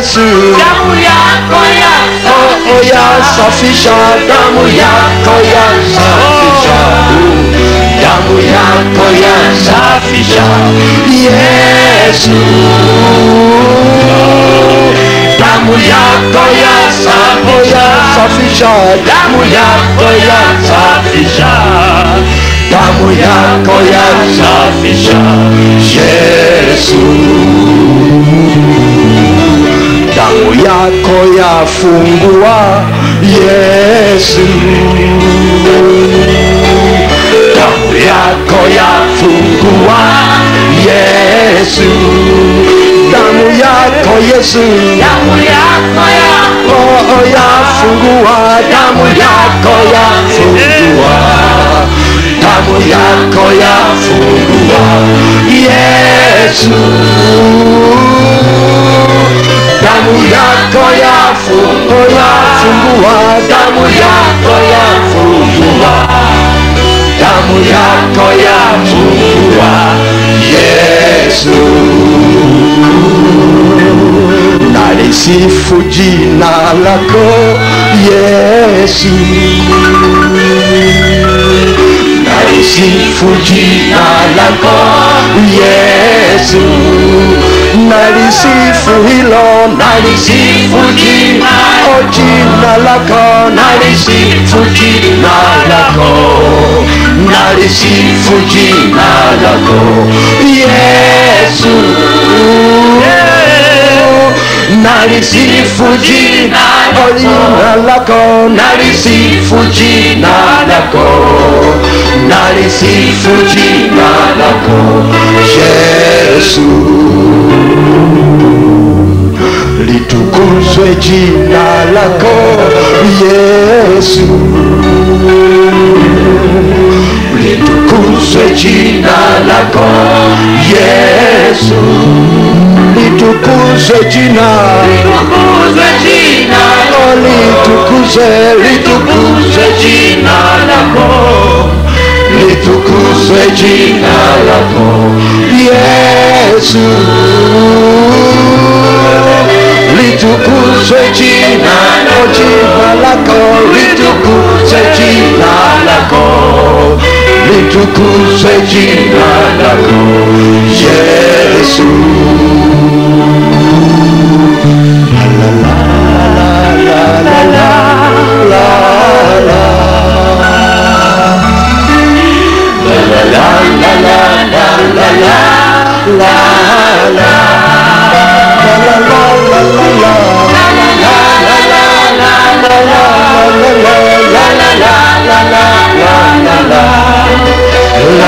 Yesu damu yako ya oh, oh, yasafisha damu yako yasafisha damu yako yasafisha Yesu damu yako yasapo yasafisha damu yako yasafisha damu yako yasafisha Yesu damu yako yafungua Yesu. Damu yako yafungua Yesu. Damu yako Yesu. Damu yako ya oh, oh, yafungua. Damu yako yafungua. Damu yako yafungua Yesu damu yako yafungua fungua. Damu yako yafungua damu yako yafungua Yesu. Nalisifu jina lako Yesu nalisifu jina lako Yesu. Nalisifu hilo nalisifu jina. O jina lako nalisifu jina lako. Nalisifu jina lako Yesu nalisifu jina o jina lako nalisifu jina lako. Nalisifu jina lako. Yesu. Litukuzwe jina lako Yesu. Litukuzwe jina lako Yesu litukuzwe jina. Tukuzwe jina litukuzwe litukuzwe jina lako. Litukuzwe jina lako. Yesu. Litukuzwe jina o jina lako. Litukuzwe jina lako litukuzwe jina lako Yesu la la la la la la la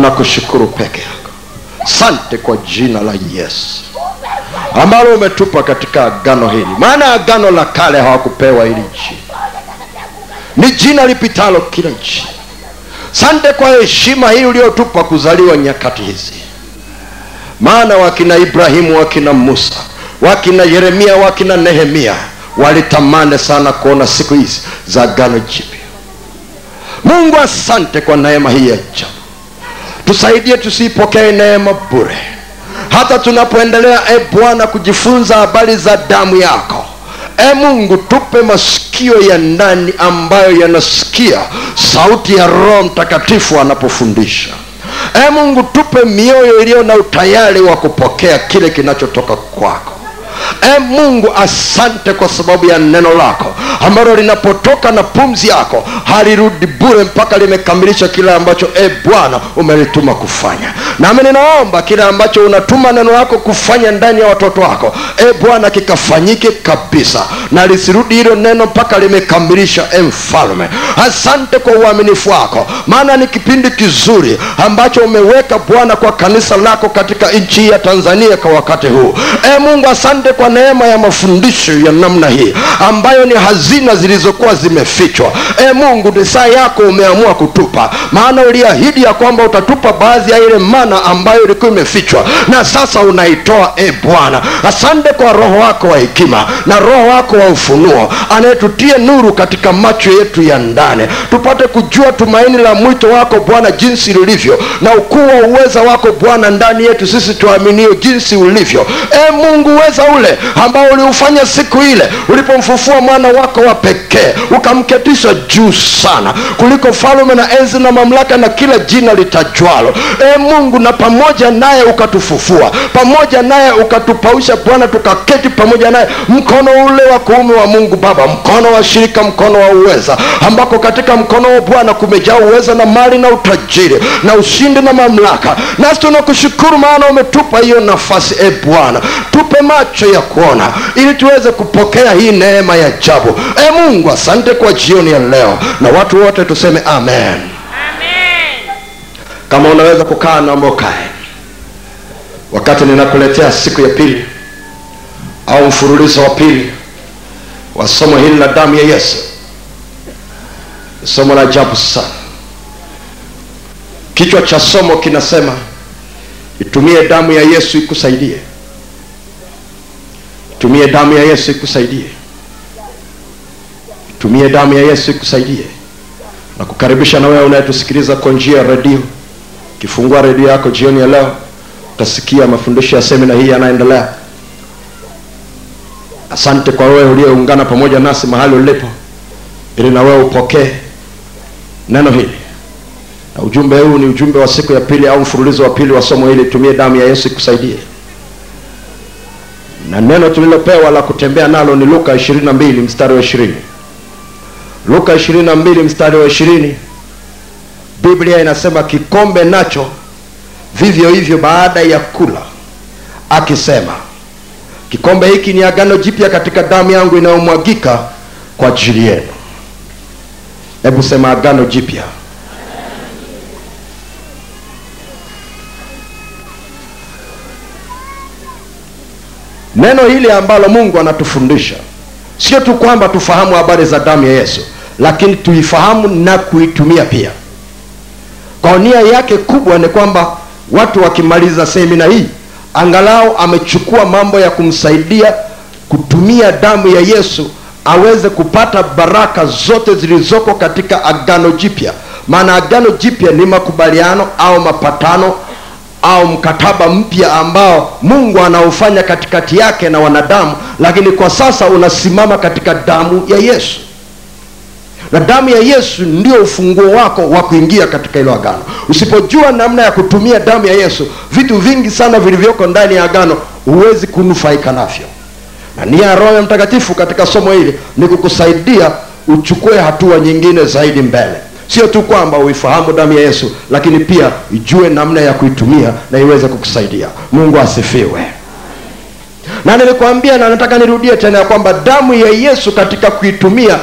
tunakushukuru peke yako. Sante kwa jina la Yesu ambalo umetupa katika agano hili, maana agano la kale hawakupewa hili jina, ni jina lipitalo kila jina. Sante kwa heshima hii uliotupa kuzaliwa nyakati hizi maana wakina Ibrahimu, wakina Musa, wakina Yeremia, wakina Nehemia walitamani sana kuona siku hizi za agano jipya. Mungu, asante kwa neema hii ya ajabu. Tusaidie tusiipokee neema bure, hata tunapoendelea e Bwana kujifunza habari za damu yako. E Mungu, tupe masikio ya ndani ambayo yanasikia sauti ya Roho Mtakatifu anapofundisha. E Mungu, tupe mioyo iliyo na utayari wa kupokea kile kinachotoka kwako. E Mungu, asante kwa sababu ya neno lako ambalo linapotoka na pumzi yako halirudi bure mpaka limekamilisha kile ambacho e Bwana umelituma kufanya. Nami ninaomba kile ambacho unatuma neno lako kufanya ndani ya watoto wako. E bwana kikafanyike kabisa. Na lisirudi hilo neno mpaka limekamilisha e mfalme. Asante kwa uaminifu wako. Maana ni kipindi kizuri ambacho umeweka bwana kwa kanisa lako katika nchi ya tanzania kwa wakati huu. E mungu asante kwa neema ya mafundisho ya namna hii ambayo ni hazina zilizokuwa zimefichwa. E mungu ni saa yako umeamua kutupa. Maana uliahidi ya kwamba utatupa baadhi ya ile mana ambayo ilikuwa imefichwa. Na sasa unaitoa e bwana. Asante kwa roho wako wa hekima na roho wako wa ufunuo anayetutie nuru katika macho yetu ya ndani. Tupate kujua tumaini la mwito wako bwana jinsi lilivyo na ukuu wa uweza wako bwana ndani yetu sisi tuaminio jinsi ulivyo. E mungu uweza ule ambao uliufanya siku ile ulipomfufua mwana wako wa pekee ukamketisha juu sana kuliko falume na enzi na mamlaka na kila jina litajwalo. E mungu na pamoja naye ukatufufua pamoja naye ukatupausha bwana tukaketi pamoja naye. Mkono ule wa kuume wa mungu baba mkono wa shirika mkono wa uweza ambako katika mkono wa bwana kumejaa uweza na mali na utajiri na ushindi na mamlaka. Nasi tunakushukuru maana umetupa hiyo nafasi e bwana. Tupe macho ya kuona ili tuweze kupokea hii neema ya ajabu. E mungu asante kwa jioni ya leo na watu wote tuseme amen kama unaweza kukaa naomba ukae. Wakati ninakuletea siku ya pili au mfululizo wa pili wa somo hili la damu ya yesu somo la ajabu sana. Kichwa cha somo kinasema itumie damu ya yesu ikusaidie. Itumie damu ya yesu ikusaidie. Itumie damu ya yesu ikusaidie. Na kukaribisha na wewe unayetusikiliza kwa njia ya redio ukifungua redio yako jioni ya leo utasikia mafundisho ya semina hii yanaendelea. Asante kwa wewe uliyeungana pamoja nasi mahali ulipo ili na wewe upokee neno hili. Na ujumbe huu ni ujumbe wa siku ya pili au mfululizo wa pili wa somo hili. Tumie damu ya yesu ikusaidie. Na neno tulilopewa la kutembea nalo ni luka 22 mstari wa 20 luka 22 mstari wa 20 biblia inasema kikombe nacho vivyo hivyo baada ya kula akisema kikombe hiki ni agano jipya katika damu yangu inayomwagika kwa ajili yenu. Hebu sema agano jipya. Neno hili ambalo mungu anatufundisha sio tu kwamba tufahamu habari za damu ya yesu lakini tuifahamu na kuitumia pia kwa nia yake kubwa ni kwamba watu wakimaliza semina hii angalau amechukua mambo ya kumsaidia kutumia damu ya yesu aweze kupata baraka zote zilizoko katika agano jipya. Maana agano jipya ni makubaliano au mapatano au mkataba mpya ambao mungu anaufanya katikati yake na wanadamu lakini kwa sasa unasimama katika damu ya yesu na damu ya yesu ndio ufunguo wako wa kuingia katika hilo agano. Usipojua namna ya kutumia damu ya yesu vitu vingi sana vilivyoko ndani ya agano huwezi kunufaika navyo. Na nia ya roho ya mtakatifu katika somo hili ni kukusaidia uchukue hatua nyingine zaidi mbele. Sio tu kwamba uifahamu damu ya yesu lakini pia ijue namna ya kuitumia na iweze kukusaidia. Mungu asifiwe. Na nilikwambia na nataka nirudie tena ya kwamba damu ya yesu katika kuitumia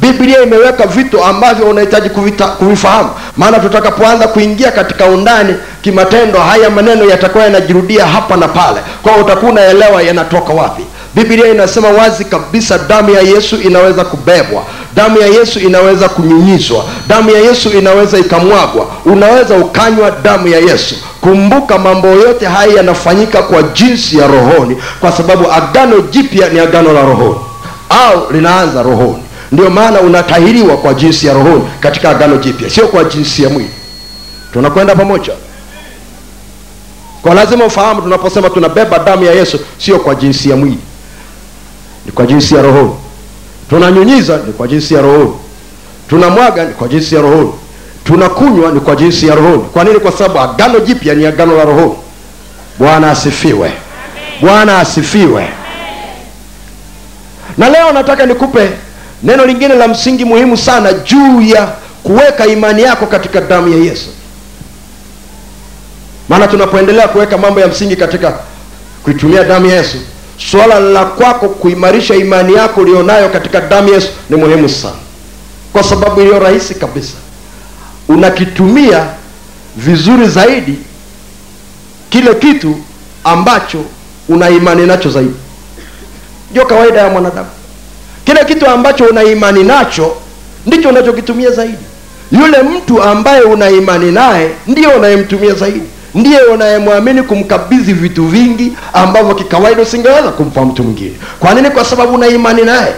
biblia imeweka vitu ambavyo unahitaji kuvifahamu. Maana tutakapoanza kuingia katika undani kimatendo. Haya maneno yatakuwa yanajirudia hapa na pale. Kwao utakuwa unaelewa yanatoka wapi. Biblia inasema wazi kabisa damu ya yesu inaweza kubebwa. Damu ya yesu inaweza kunyunyizwa. Damu ya yesu inaweza ikamwagwa. Unaweza ukanywa damu ya yesu. Kumbuka mambo yote haya yanafanyika kwa jinsi ya rohoni. Kwa sababu agano jipya ni agano la rohoni. Au linaanza rohoni ndio maana unatahiriwa kwa jinsi ya rohoni katika agano jipya sio kwa jinsi ya mwili. Tunakwenda pamoja. Kwa lazima ufahamu tunaposema tunabeba damu ya yesu sio kwa jinsi ya mwili. Ni kwa jinsi ya rohoni. Tunanyunyiza ni kwa jinsi ya rohoni. Tunamwaga ni kwa jinsi ya rohoni. Tunakunywa ni kwa jinsi ya rohoni. Kwa nini? Kwa sababu agano jipya ni agano la rohoni. Bwana asifiwe. Bwana asifiwe. Na leo nataka nikupe neno lingine la msingi muhimu sana juu ya kuweka imani yako katika damu ya yesu. Maana tunapoendelea kuweka mambo ya msingi katika kuitumia damu ya yesu swala la kwako kuimarisha imani yako ulionayo katika damu ya yesu ni muhimu sana. Kwa sababu iliyo rahisi kabisa. Unakitumia vizuri zaidi kile kitu ambacho una imani nacho zaidi. Ndio kawaida ya mwanadamu kile kitu ambacho una imani nacho ndicho unachokitumia zaidi. Yule mtu ambaye una imani naye ndiyo unayemtumia zaidi. Ndiye unayemwamini kumkabidhi vitu vingi ambavyo kikawaida usingeweza kumpa mtu mwingine. Kwa nini? Kwa sababu una imani naye.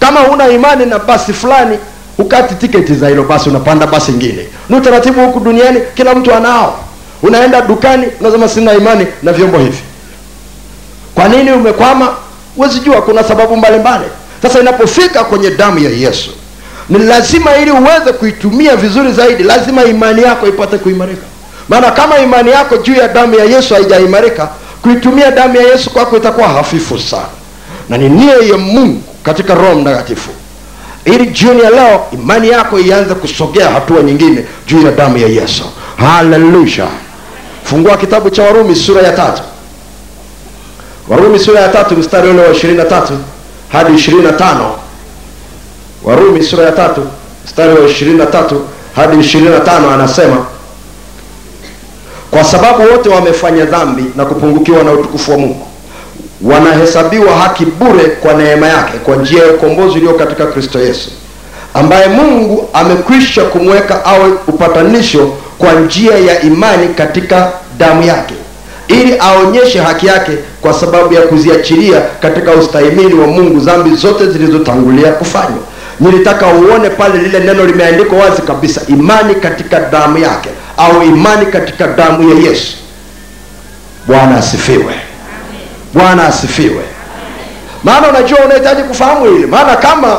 Kama huna imani na basi fulani ukati tiketi za hilo basi unapanda basi ingine. Ni utaratibu huku duniani kila mtu anao. Unaenda dukani unasema sina imani na vyombo hivi. Kwa nini umekwama huwezi jua kuna sababu mbalimbali. Sasa inapofika kwenye damu ya yesu ni lazima ili uweze kuitumia vizuri zaidi lazima imani yako ipate kuimarika. Maana kama imani yako juu ya damu ya yesu haijaimarika kuitumia damu ya yesu kwako itakuwa hafifu sana. Na ni nia ya mungu katika roho mtakatifu ili jioni ya leo imani yako ianze kusogea hatua nyingine juu ya damu ya yesu. Haleluya! Fungua kitabu cha warumi sura ya tatu warumi sura ya tatu mstari ule wa ishirini na tatu hadi ishirini na tano. Warumi sura ya tatu mstari wa ishirini na tatu hadi ishirini na tano anasema kwa sababu wote wamefanya dhambi na kupungukiwa na utukufu wa mungu wanahesabiwa haki bure kwa neema yake kwa njia ya ukombozi ulio katika kristo yesu ambaye mungu amekwisha kumweka awe upatanisho kwa njia ya imani katika damu yake ili aonyeshe haki yake kwa sababu ya kuziachilia katika ustahimili wa mungu dhambi zote zilizotangulia kufanywa. Nilitaka uone pale lile neno limeandikwa wazi kabisa imani katika damu yake au imani katika damu ya yesu. Bwana asifiwe. Bwana asifiwe. Maana unajua unahitaji kufahamu hili. Maana kama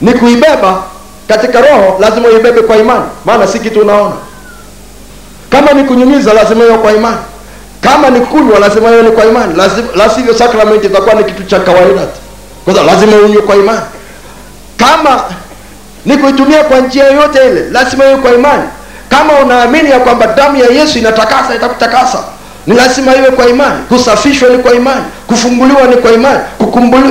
ni kuibeba katika roho lazima uibebe kwa imani. Maana si kitu unaona. Kama ni kunyunyiza lazima hiyo kwa imani kama ni kunywa lazima iwe ni kwa imani. La sakramenti itakuwa ni kitu cha kawaida kwa lazima unywe kwa imani. Kama ni kuitumia kwa njia yoyote ile lazima iwe kwa imani. Kama unaamini ya kwamba damu ya yesu inatakasa itakutakasa ni lazima iwe kwa imani. Kusafishwa ni kwa imani. Kufunguliwa ni kwa imani.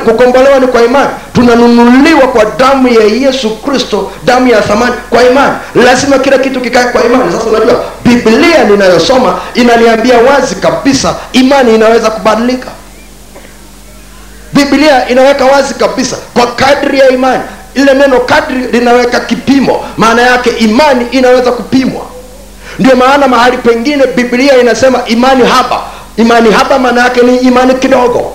Kukombolewa ni kwa imani. Tunanunuliwa kwa damu ya yesu kristo damu ya thamani kwa imani. Lazima kila kitu kikae kwa imani. Sasa unajua biblia ninayosoma inaniambia wazi kabisa imani inaweza kubadilika. Biblia inaweka wazi kabisa kwa kadri ya imani. Ile neno kadri linaweka kipimo. Maana yake imani inaweza kupimwa ndio maana mahali pengine biblia inasema imani haba. Imani haba maana yake ni imani kidogo.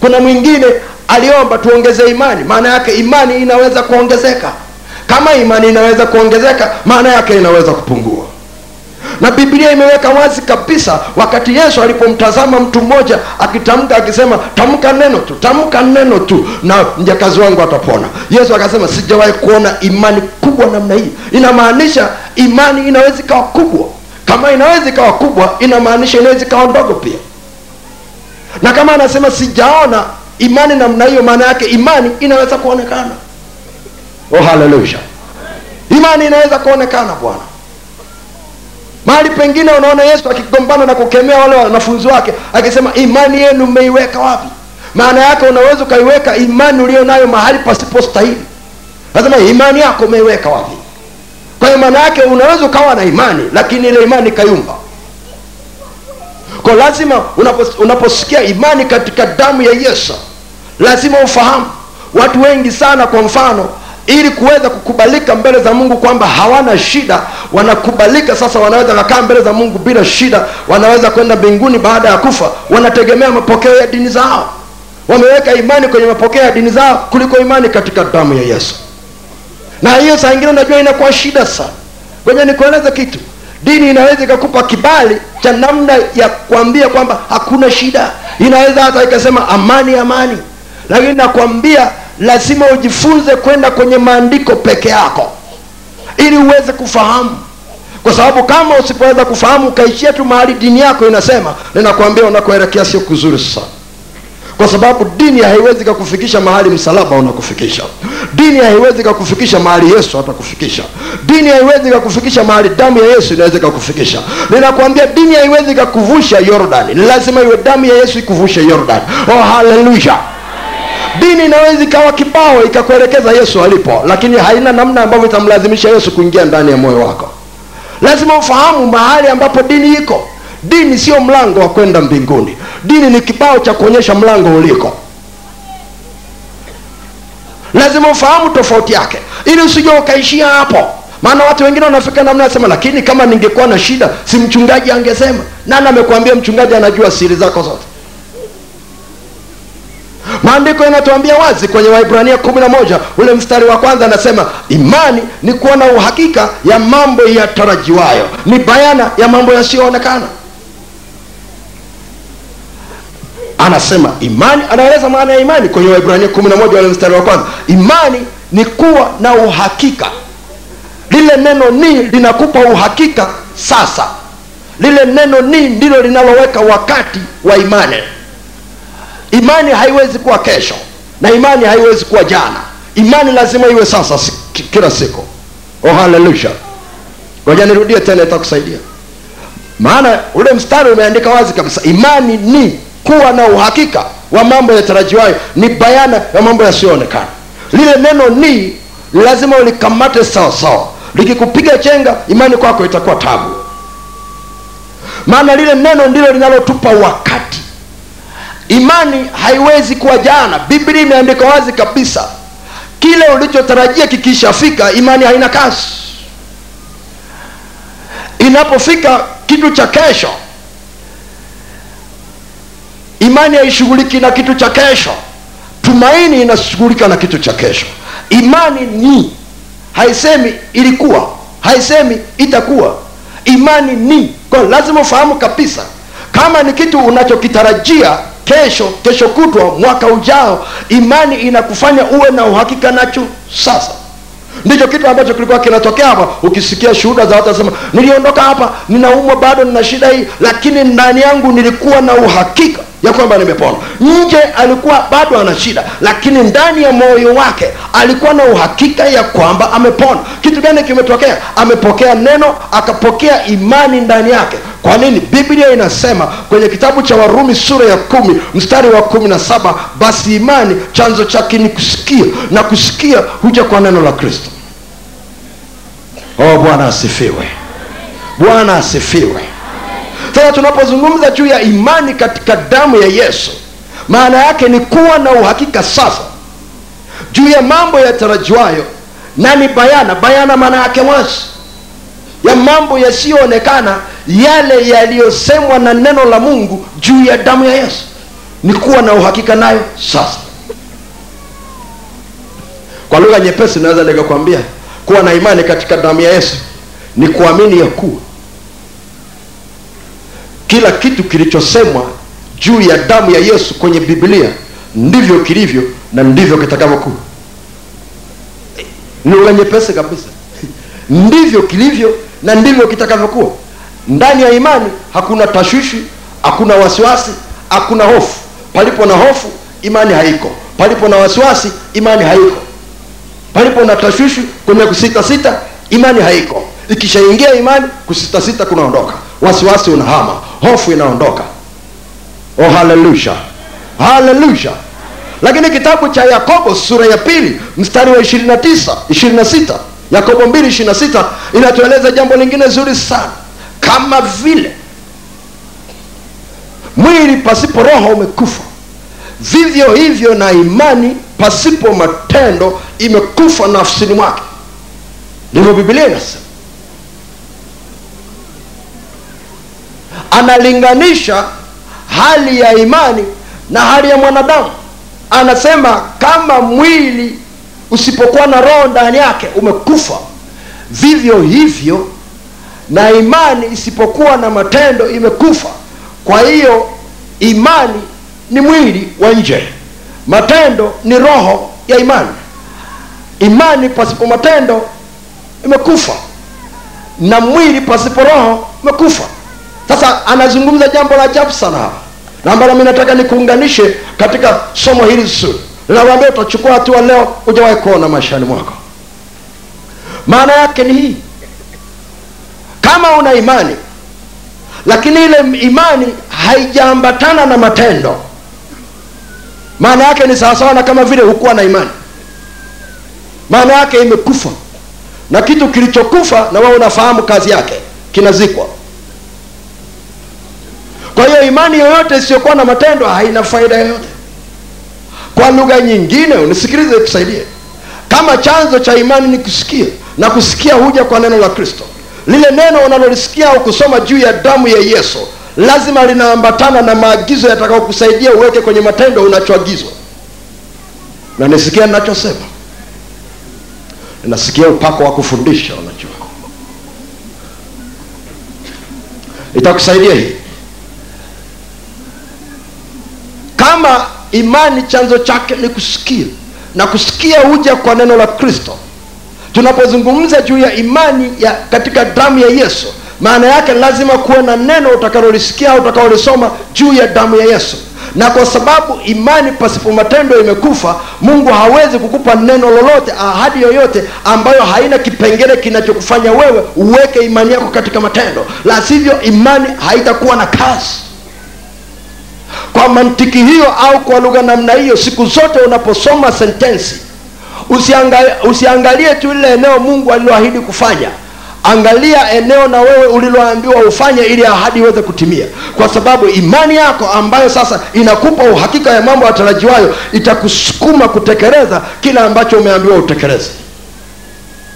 Kuna mwingine aliomba tuongeze imani maana yake imani inaweza kuongezeka. Kama imani inaweza kuongezeka maana yake inaweza kupungua. Na biblia imeweka wazi kabisa wakati yesu alipomtazama mtu mmoja akitamka akisema tamka neno tu tamka neno tu na mjakazi wangu atapona. Yesu akasema sijawahi kuona imani kubwa namna hii. Inamaanisha imani inaweza ikawa kubwa. Kama inaweza ikawa kubwa inamaanisha inaweza ikawa ndogo pia. Na kama anasema sijaona imani namna hiyo maana yake imani inaweza kuonekana. Oh haleluya imani inaweza kuonekana bwana. Mahali pengine unaona yesu akigombana na kukemea wale wanafunzi wake akisema imani yenu mmeiweka wapi? Maana yake unaweza ukaiweka imani ulio nayo mahali pasipostahili. Nasema imani yako umeiweka wapi kwa hiyo maana yake unaweza ukawa na imani lakini ile imani kayumba kwa lazima unapos, unaposikia imani katika damu ya yesu lazima ufahamu. Watu wengi sana kwa mfano ili kuweza kukubalika mbele za mungu kwamba hawana shida wanakubalika sasa wanaweza kakaa mbele za mungu bila shida wanaweza kwenda mbinguni baada ya kufa wanategemea mapokeo ya dini zao. Wameweka imani kwenye mapokeo ya dini zao kuliko imani katika damu ya yesu na hiyo saa ingine unajua inakuwa shida sana. Kwenye nikueleze kitu. Dini inaweza ikakupa kibali cha namna ya kuambia kwamba hakuna shida. Inaweza hata ikasema amani amani. Lakini nakwambia lazima ujifunze kwenda kwenye maandiko peke yako. Ili uweze kufahamu. Kwa sababu kama usipoweza kufahamu ukaishia tu mahali dini yako inasema ninakwambia unakoelekea sio kuzuri sana kwa sababu dini haiwezi kakufikisha mahali msalaba unakufikisha. Dini haiwezi kakufikisha mahali yesu atakufikisha. Dini haiwezi kakufikisha mahali damu ya yesu inaweza kakufikisha ninakwambia dini haiwezi kakuvusha yordani. Ni lazima iwe damu ya yesu ikuvushe yordani. Oh haleluya dini inaweza ikawa kibao ikakuelekeza yesu alipo lakini haina namna ambavyo itamlazimisha yesu kuingia ndani ya moyo wako. Lazima ufahamu mahali ambapo dini iko dini sio mlango wa kwenda mbinguni. Dini ni kibao cha kuonyesha mlango uliko. Lazima ufahamu tofauti yake. Ili usije ukaishia hapo. Maana watu wengine wanafika namna nasema lakini kama ningekuwa na shida si mchungaji angesema. Nani amekuambia mchungaji anajua siri zako zote? Maandiko yanatuambia wazi kwenye waibrania kumi na moja ule mstari wa kwanza anasema imani ni kuwa na uhakika ya mambo yatarajiwayo ni bayana ya mambo yasiyoonekana anasema imani anaeleza maana ya imani kwenye waibrania kumi na moja ule mstari wa kwanza. Imani ni kuwa na uhakika. Lile neno ni linakupa uhakika sasa. Lile neno ni ndilo linaloweka wakati wa imani. Imani haiwezi kuwa kesho na imani haiwezi kuwa jana. Imani lazima iwe sasa kila siku. Oh haleluya ngoja nirudie tena itakusaidia. Maana ule mstari umeandika wazi kabisa imani ni kuwa na uhakika wa mambo yatarajiwayo ni bayana ya mambo yasiyoonekana. Lile neno ni lazima ulikamate sawa sawa. Likikupiga chenga imani kwako itakuwa tabu. Maana lile neno ndilo linalotupa wakati. Imani haiwezi kuwa jana. Biblia imeandika wazi kabisa kile ulichotarajia kikishafika imani haina kazi inapofika kitu cha kesho imani haishughuliki na kitu cha kesho. Tumaini inashughulika na kitu cha kesho. Imani ni. Haisemi ilikuwa haisemi itakuwa. Imani ni. Kwa lazima ufahamu kabisa kama ni kitu unachokitarajia kesho kesho kutwa mwaka ujao imani inakufanya uwe na uhakika nacho sasa ndicho kitu ambacho kilikuwa kinatokea hapa. Ukisikia shuhuda za watu asema niliondoka hapa ninaumwa bado nina shida hii lakini ndani yangu nilikuwa na uhakika ya kwamba nimepona. Nje alikuwa bado ana shida lakini ndani ya moyo wake alikuwa na uhakika ya kwamba amepona. Kitu gani kimetokea? Amepokea neno akapokea imani ndani yake kwa nini? Biblia inasema kwenye kitabu cha warumi sura ya kumi mstari wa kumi na saba basi imani chanzo chake ni kusikia na kusikia huja kwa neno la kristo. Oh bwana asifiwe. Bwana asifiwe. Sasa tunapozungumza juu ya imani katika damu ya yesu maana yake ni kuwa na uhakika sasa juu ya mambo yatarajiwayo na ni bayana. Bayana maana yake wazi ya mambo yasiyoonekana yale yaliyosemwa na neno la mungu juu ya damu ya yesu ni kuwa na uhakika nayo sasa. Kwa lugha nyepesi naweza nikakwambia kuwa na imani katika damu ya yesu ni kuamini ya kuwa kila kitu kilichosemwa juu ya damu ya yesu kwenye biblia ndivyo kilivyo na ndivyo kitakavyokuwa. Lugha nyepesi kabisa. Ndivyo kilivyo na ndivyo kitakavyokuwa ndani ya imani hakuna tashwishi hakuna wasiwasi hakuna hofu. Palipo na hofu imani haiko. Palipo na wasiwasi imani haiko. Palipo na tashwishi kwenye kusitasita imani haiko. Ikishaingia imani kusitasita kunaondoka. Wasiwasi unahama hofu inaondoka. Oh haleluya. Haleluya. Lakini kitabu cha yakobo sura ya pili mstari wa 29 26 yakobo 2 26 inatueleza jambo lingine zuri sana kama vile mwili pasipo roho umekufa vivyo hivyo na imani pasipo matendo imekufa nafsini mwake. Ndivyo bibilia inasema. Analinganisha hali ya imani na hali ya mwanadamu. Anasema kama mwili usipokuwa na roho ndani yake umekufa vivyo hivyo na imani isipokuwa na matendo imekufa. Kwa hiyo imani ni mwili wa nje. Matendo ni roho ya imani. Imani pasipo matendo imekufa. Na mwili pasipo roho umekufa sasa anazungumza jambo la ajabu sana hapa. Na ambalo mi nataka nikuunganishe katika somo hili zuri. Linaloambia utachukua hatua leo ujawahi kuona maishani mwako. Maana yake ni hii kama una imani. Lakini ile imani haijaambatana na matendo. Maana yake ni sawasawa na kama vile hukuwa na imani. Maana yake imekufa. Na kitu kilichokufa na wewe unafahamu kazi yake kinazikwa. Kwa hiyo imani yoyote isiyokuwa na matendo haina faida yoyote. Kwa lugha nyingine unisikilize kusaidie kama chanzo cha imani ni kusikia na kusikia huja kwa neno la kristo lile neno unalolisikia au kusoma juu ya damu ya yesu lazima linaambatana na maagizo yatakayokusaidia uweke kwenye matendo unachoagizwa. Na nisikia ninachosema. Ninasikia upako wa kufundisha unajua itakusaidia hii. Kama imani chanzo chake ni kusikia na kusikia huja kwa neno la kristo tunapozungumza juu ya imani ya katika damu ya yesu maana yake lazima kuwe na neno utakalolisikia au utakaolisoma juu ya damu ya yesu. Na kwa sababu imani pasipo matendo imekufa mungu hawezi kukupa neno lolote ahadi yoyote ambayo haina kipengele kinachokufanya wewe uweke imani yako katika matendo. La sivyo imani haitakuwa na kazi kwa mantiki hiyo au kwa lugha namna hiyo siku zote unaposoma sentensi usiangalie, usiangalie tu lile eneo mungu aliloahidi kufanya. Angalia eneo na wewe uliloambiwa ufanye ili ahadi iweze kutimia. Kwa sababu imani yako ambayo sasa inakupa uhakika ya mambo yatarajiwayo itakusukuma kutekeleza kile ambacho umeambiwa utekeleze.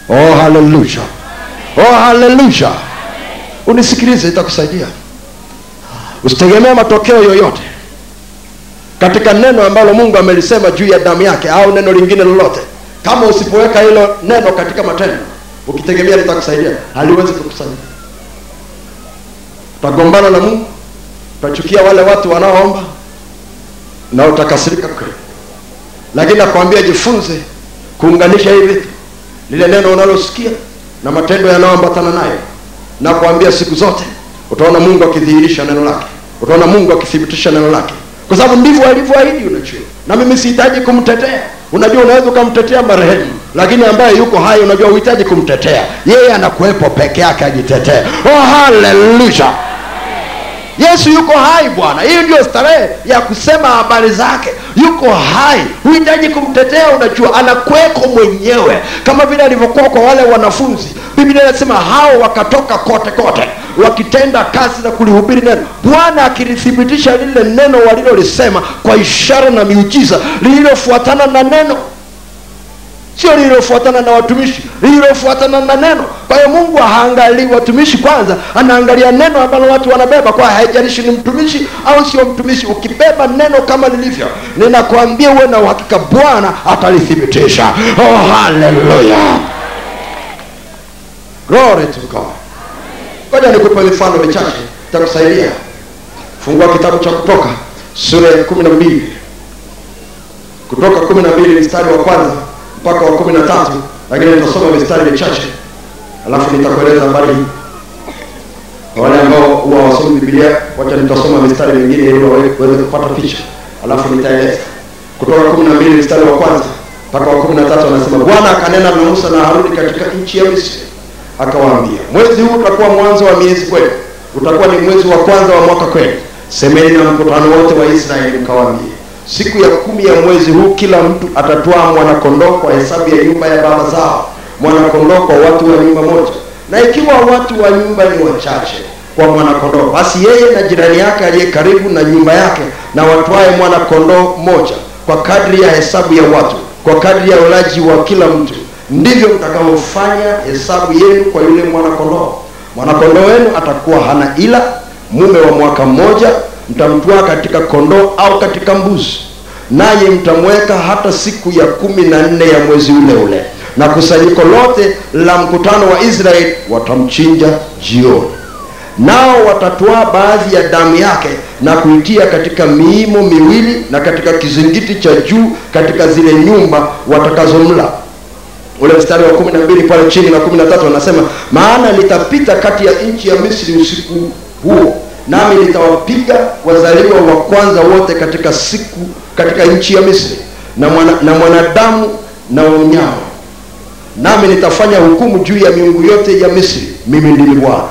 Oh haleluya oh haleluya unisikilize itakusaidia. Usitegemee matokeo yoyote katika neno ambalo mungu amelisema juu ya damu yake au neno lingine lolote kama usipoweka hilo neno katika matendo ukitegemea litakusaidia. Haliwezi kukusaidia. Utagombana na mungu utachukia wale watu wanaoomba na utakasirika kweli. Lakini nakwambia jifunze kuunganisha hii lile neno unalosikia na matendo yanayoambatana nayo. Nakwambia siku zote utaona mungu akidhihirisha neno lake. Utaona mungu akithibitisha neno lake. Kwa sababu ndivyo alivyoahidi unajua. Na mimi sihitaji kumtetea unajua unaweza ukamtetea marehemu lakini ambaye yuko hai unajua uhitaji kumtetea. Yeye anakuwepo peke yake ajitetee. Oh haleluya yesu yuko hai bwana. Hiyo ndio starehe ya kusema habari zake. Yuko hai. Huhitaji kumtetea unajua anakweko mwenyewe. Kama vile alivyokuwa kwa wale wanafunzi biblia inasema hao wakatoka kote kote wakitenda kazi za kulihubiri neno. Bwana akilithibitisha lile neno walilolisema kwa ishara na miujiza lililofuatana na neno sio lililofuatana na watumishi lililofuatana na neno. Kwa hiyo mungu haangalii watumishi kwanza anaangalia neno ambalo watu wanabeba. Kwa haijalishi ni mtumishi au sio mtumishi ukibeba neno kama lilivyo ninakwambia uwe na uhakika bwana atalithibitisha. Oh haleluya! Glory to god. Ngoja nikupe mifano michache itakusaidia. Fungua kitabu cha kutoka sura ya kumi na mbili. Kutoka kumi na mbili mstari wa kwanza mpaka wa kumi na tatu lakini nitasoma mistari michache alafu nitakueleza habari wale ambao huwa wasomi bibilia wacha nitasoma mistari mingine ili waweze kupata picha alafu nitaeleza. Kutoka kumi na mbili mstari wa kwanza mpaka wa kumi na tatu anasema bwana akanena na musa na haruni katika nchi ya misri. Akawaambia mwezi huu utakuwa mwanzo wa miezi kwenu. Utakuwa ni mwezi wa kwanza wa mwaka kwenu. Semeni na mkutano wote wa israeli mkawaambie siku ya kumi ya mwezi huu kila mtu atatwaa mwanakondoo kwa hesabu ya nyumba ya baba zao. Mwanakondoo kwa watu wa nyumba moja. Na ikiwa watu wa nyumba ni wachache kwa mwanakondoo basi yeye na jirani yake aliye karibu na nyumba yake na watwae mwanakondoo moja kwa kadri ya hesabu ya watu kwa kadri ya ulaji wa kila mtu. Ndivyo mtakavyofanya hesabu yenu kwa yule mwanakondoo. Mwanakondoo wenu atakuwa hana ila mume wa mwaka mmoja mtamtwaa katika kondoo au katika mbuzi naye mtamweka hata siku ya kumi na nne ya mwezi ule ule. Na kusanyiko lote la mkutano wa israeli watamchinja jioni. Nao watatwaa baadhi ya damu yake na kuitia katika miimo miwili na katika kizingiti cha juu katika zile nyumba watakazomla. Ule mstari wa kumi na mbili pale chini na kumi na tatu anasema maana litapita kati ya nchi ya misri usiku huo nami nitawapiga wazaliwa wa kwanza wote katika siku katika nchi ya misri na, mwana, na mwanadamu na wanyama. Nami nitafanya hukumu juu ya miungu yote ya misri. Mimi ndimi bwana.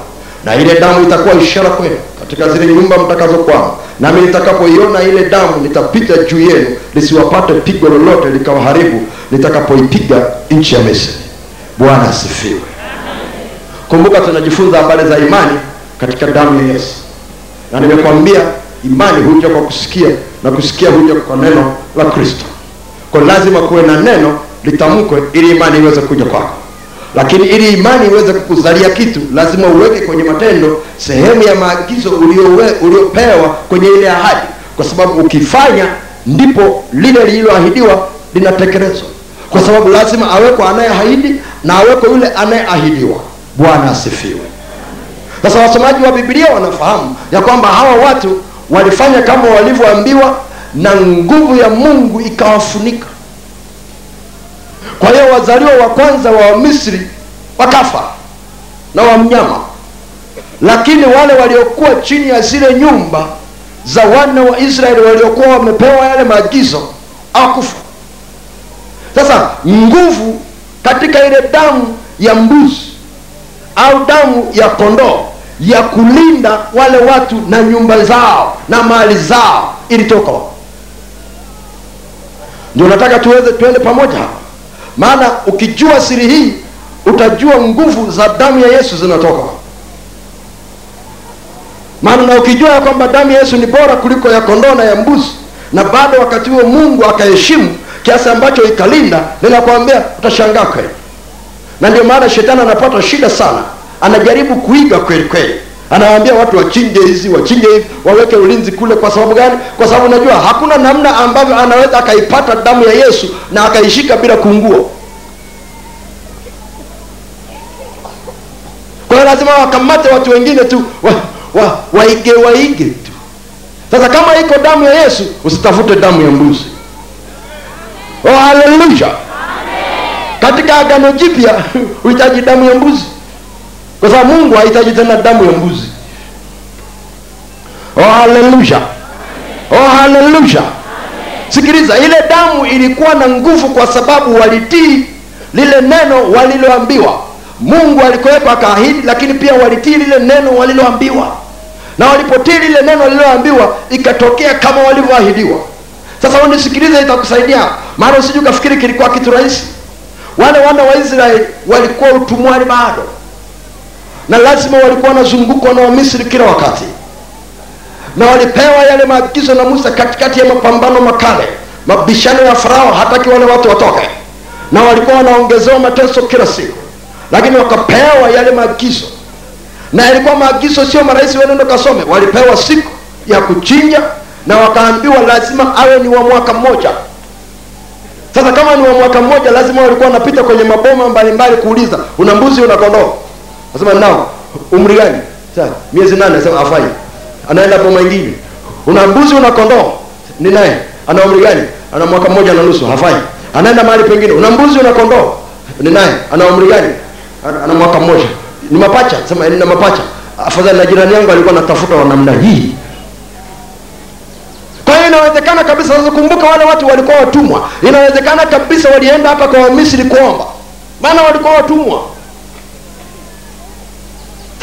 Na ile damu itakuwa ishara kwenu katika zile nyumba mtakazokwama. Nami nitakapoiona ile damu nitapita juu yenu lisiwapate pigo lolote likawaharibu nitakapoipiga nchi ya misri. Bwana asifiwe. Kumbuka tunajifunza habari za imani katika damu ya yesu na nimekwambia imani huja kwa kusikia na kusikia huja kwa neno la kristo. Kwa lazima kuwe na neno litamkwe ili imani iweze kuja kwako. Lakini ili imani iweze kukuzalia kitu lazima uweke kwenye matendo sehemu ya maagizo uliopewa kwenye ile ahadi. Kwa sababu ukifanya ndipo lile lililoahidiwa linatekelezwa. Kwa sababu lazima awekwe anayeahidi na awekwe yule anayeahidiwa. Bwana asifiwe sasa wasomaji wa bibilia wanafahamu ya kwamba hawa watu walifanya kama walivyoambiwa na nguvu ya mungu ikawafunika. Kwa hiyo wazaliwa wa kwanza wa misri wakafa na wa mnyama. Lakini wale waliokuwa chini ya zile nyumba za wana wa israeli waliokuwa wamepewa yale maagizo hawakufa. Sasa nguvu katika ile damu ya mbuzi au damu ya kondoo ya kulinda wale watu na nyumba zao na mali zao. Ilitoka ndio nataka tuweze tuende pamoja. Maana ukijua siri hii utajua nguvu za damu ya yesu zinatoka maana na ukijua ya kwamba damu ya yesu ni bora kuliko ya kondoo na ya mbuzi na bado wakati huo mungu akaheshimu kiasi ambacho ikalinda ninakwambia utashangaa kweli. Na ndio maana shetani anapata shida sana anajaribu kuiga kweli kweli. Anawaambia watu wachinje hizi wachinje hivi waweke ulinzi kule. Kwa sababu gani? Kwa sababu unajua hakuna namna ambavyo anaweza akaipata damu ya yesu na akaishika bila kuungua. Kwa hiyo lazima wakamate watu wengine tu wa, wa, waige waige tu. Sasa kama iko damu ya yesu usitafute damu ya mbuzi. Oh, haleluya katika agano jipya huhitaji damu ya mbuzi kwa sababu mungu hahitaji tena damu ya mbuzi. Oh, haleluya oh, haleluya sikiliza ile damu ilikuwa na nguvu kwa sababu walitii lile neno waliloambiwa. Mungu alikuwepo akaahidi lakini pia walitii lile neno waliloambiwa. Na walipotii lile neno waliloambiwa ikatokea kama walivyoahidiwa. Sasa unisikilize itakusaidia. Maana usiju ukafikiri kilikuwa kitu rahisi. Wale wana wa israeli walikuwa utumwani bado na lazima walikuwa wanazungukwa na wamisri kila wakati. Na walipewa yale maagizo na musa katikati ya mapambano makale mabishano ya farao hataki wale watu watoke. Na walikuwa wanaongezewa mateso kila siku. Lakini wakapewa yale maagizo. Na yalikuwa maagizo sio marahisi wenendo kasome walipewa siku ya kuchinja na wakaambiwa lazima awe ni wa mwaka mmoja. Sasa kama ni wa mwaka mmoja lazima walikuwa wanapita kwenye maboma mbalimbali kuuliza una mbuzi una kondoo nasema nao umri gani? Sasa miezi nane. Anasema afanye. anaenda boma ingine una mbuzi una kondoo? Ni naye. Ana umri gani? Ana mwaka mmoja na nusu. Hafai. Anaenda mahali pengine. Una mbuzi una kondoo? Ni naye. Ana umri gani? Ana, mwaka mmoja. Ni mapacha? Sema nina mapacha. Afadhali na jirani yangu alikuwa anatafuta wa namna hii. Kwa hiyo inawezekana kabisa sasa kumbuka wale watu walikuwa watumwa. Inawezekana kabisa walienda hapa kwa wamisri kuomba. Maana walikuwa watumwa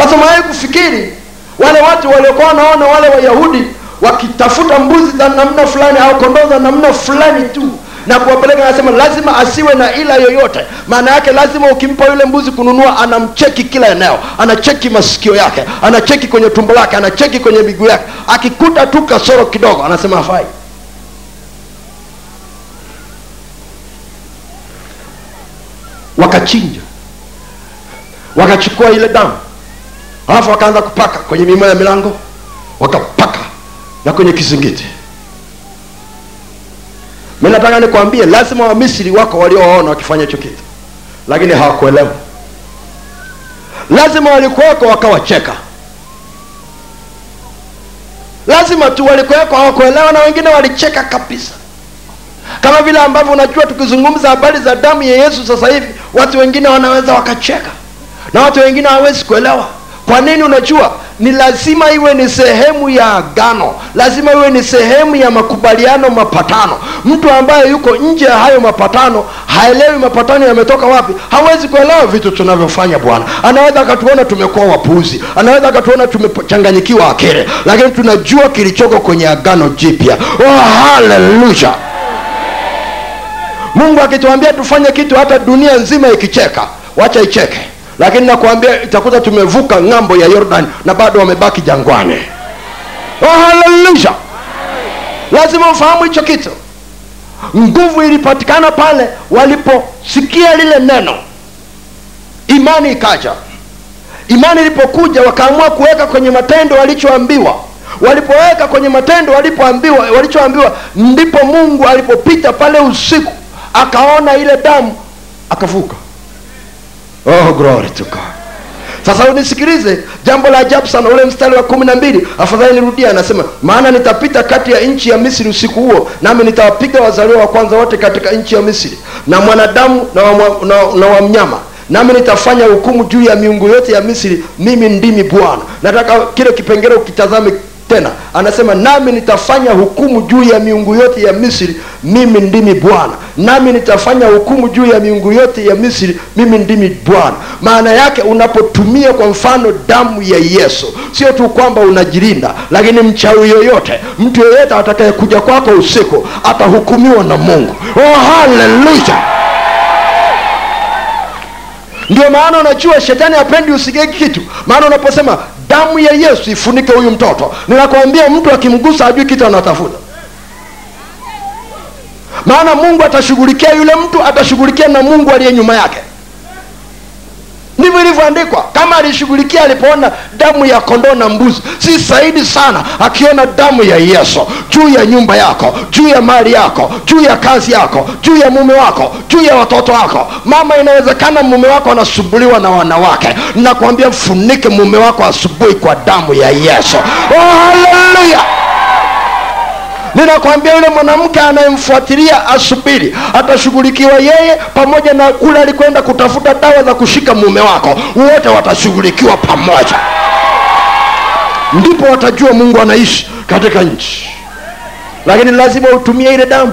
sasa mawai kufikiri wale watu waliokuwa wanaona wale wayahudi wakitafuta mbuzi za namna fulani au kondoo za namna fulani tu na kuwapeleka anasema lazima asiwe na ila yoyote. Maana yake lazima ukimpa yule mbuzi kununua anamcheki kila eneo anacheki masikio yake anacheki kwenye tumbo lake anacheki kwenye miguu yake. Akikuta tu kasoro kidogo anasema hafai. Wakachinja wakachukua ile damu alafu wakaanza kupaka kwenye mimoja ya milango wakapaka na kwenye kizingiti mi nataka nikwambie lazima wamisri wako waliowaona wakifanya hicho kitu lakini hawakuelewa. Lazima walikuweko wakawacheka. Lazima tu walikuweko hawakuelewa na wengine walicheka kabisa. Kama vile ambavyo unajua tukizungumza habari za damu ya yesu sasa hivi watu wengine wanaweza wakacheka na watu wengine hawawezi kuelewa kwa nini? Unajua ni lazima iwe ni sehemu ya agano lazima iwe ni sehemu ya makubaliano mapatano. Mtu ambaye yuko nje ya hayo mapatano haelewi mapatano yametoka wapi hawezi kuelewa vitu tunavyofanya bwana. Anaweza akatuona tumekuwa wapuzi anaweza akatuona tumechanganyikiwa akili lakini tunajua kilichoko kwenye agano jipya. Oh, haleluya mungu akituambia tufanye kitu hata dunia nzima ikicheka wacha icheke lakini nakuambia itakuta tumevuka ng'ambo ya yordan na bado wamebaki jangwani. Oh, haleluya lazima ufahamu hicho kitu. Nguvu ilipatikana pale waliposikia lile neno. Imani ikaja. Imani ilipokuja wakaamua kuweka kwenye matendo walichoambiwa. Walipoweka kwenye matendo walipoambiwa walichoambiwa ndipo mungu alipopita pale usiku akaona ile damu akavuka oh glory to god. Sasa unisikilize jambo la ajabu sana. Ule mstari wa kumi na mbili afadhali nirudia anasema maana nitapita kati ya nchi ya misri usiku huo nami nitawapiga wazaliwa wa kwanza wote katika nchi ya misri na mwanadamu na wa, na, na wa mnyama. Nami nitafanya hukumu juu ya miungu yote ya misri mimi ndimi bwana. Nataka kile kipengele ukitazame tena anasema nami nitafanya hukumu juu ya miungu yote ya misri mimi ndimi bwana. Nami nitafanya hukumu juu ya miungu yote ya misri mimi ndimi bwana. Maana yake unapotumia kwa mfano damu ya yesu sio tu kwamba unajilinda lakini mchawi yoyote mtu yoyote atakayekuja kwako usiku atahukumiwa na mungu. Oh haleluya ndio maana unajua shetani hapendi usigee kitu. Maana unaposema damu ya yesu ifunike huyu mtoto. Ninakwambia mtu akimgusa ajui kitu anatafuta. Maana mungu atashughulikia yule mtu atashughulikia na mungu aliye nyuma yake ndivyo ilivyoandikwa. Kama alishughulikia alipoona damu ya kondoo na mbuzi si saidi sana akiona damu ya yesu juu ya nyumba yako juu ya mali yako juu ya kazi yako juu ya mume wako juu ya watoto wako. Mama inawezekana mume wako anasumbuliwa na wanawake. Nakwambia mfunike mume wako asubuhi kwa damu ya yesu. Oh, haleluya ninakwambia yule mwanamke anayemfuatilia asubiri atashughulikiwa yeye pamoja na kule alikwenda kutafuta dawa za kushika mume wako. Wote watashughulikiwa pamoja. Ndipo watajua mungu anaishi katika nchi. Lakini lazima utumie ile damu.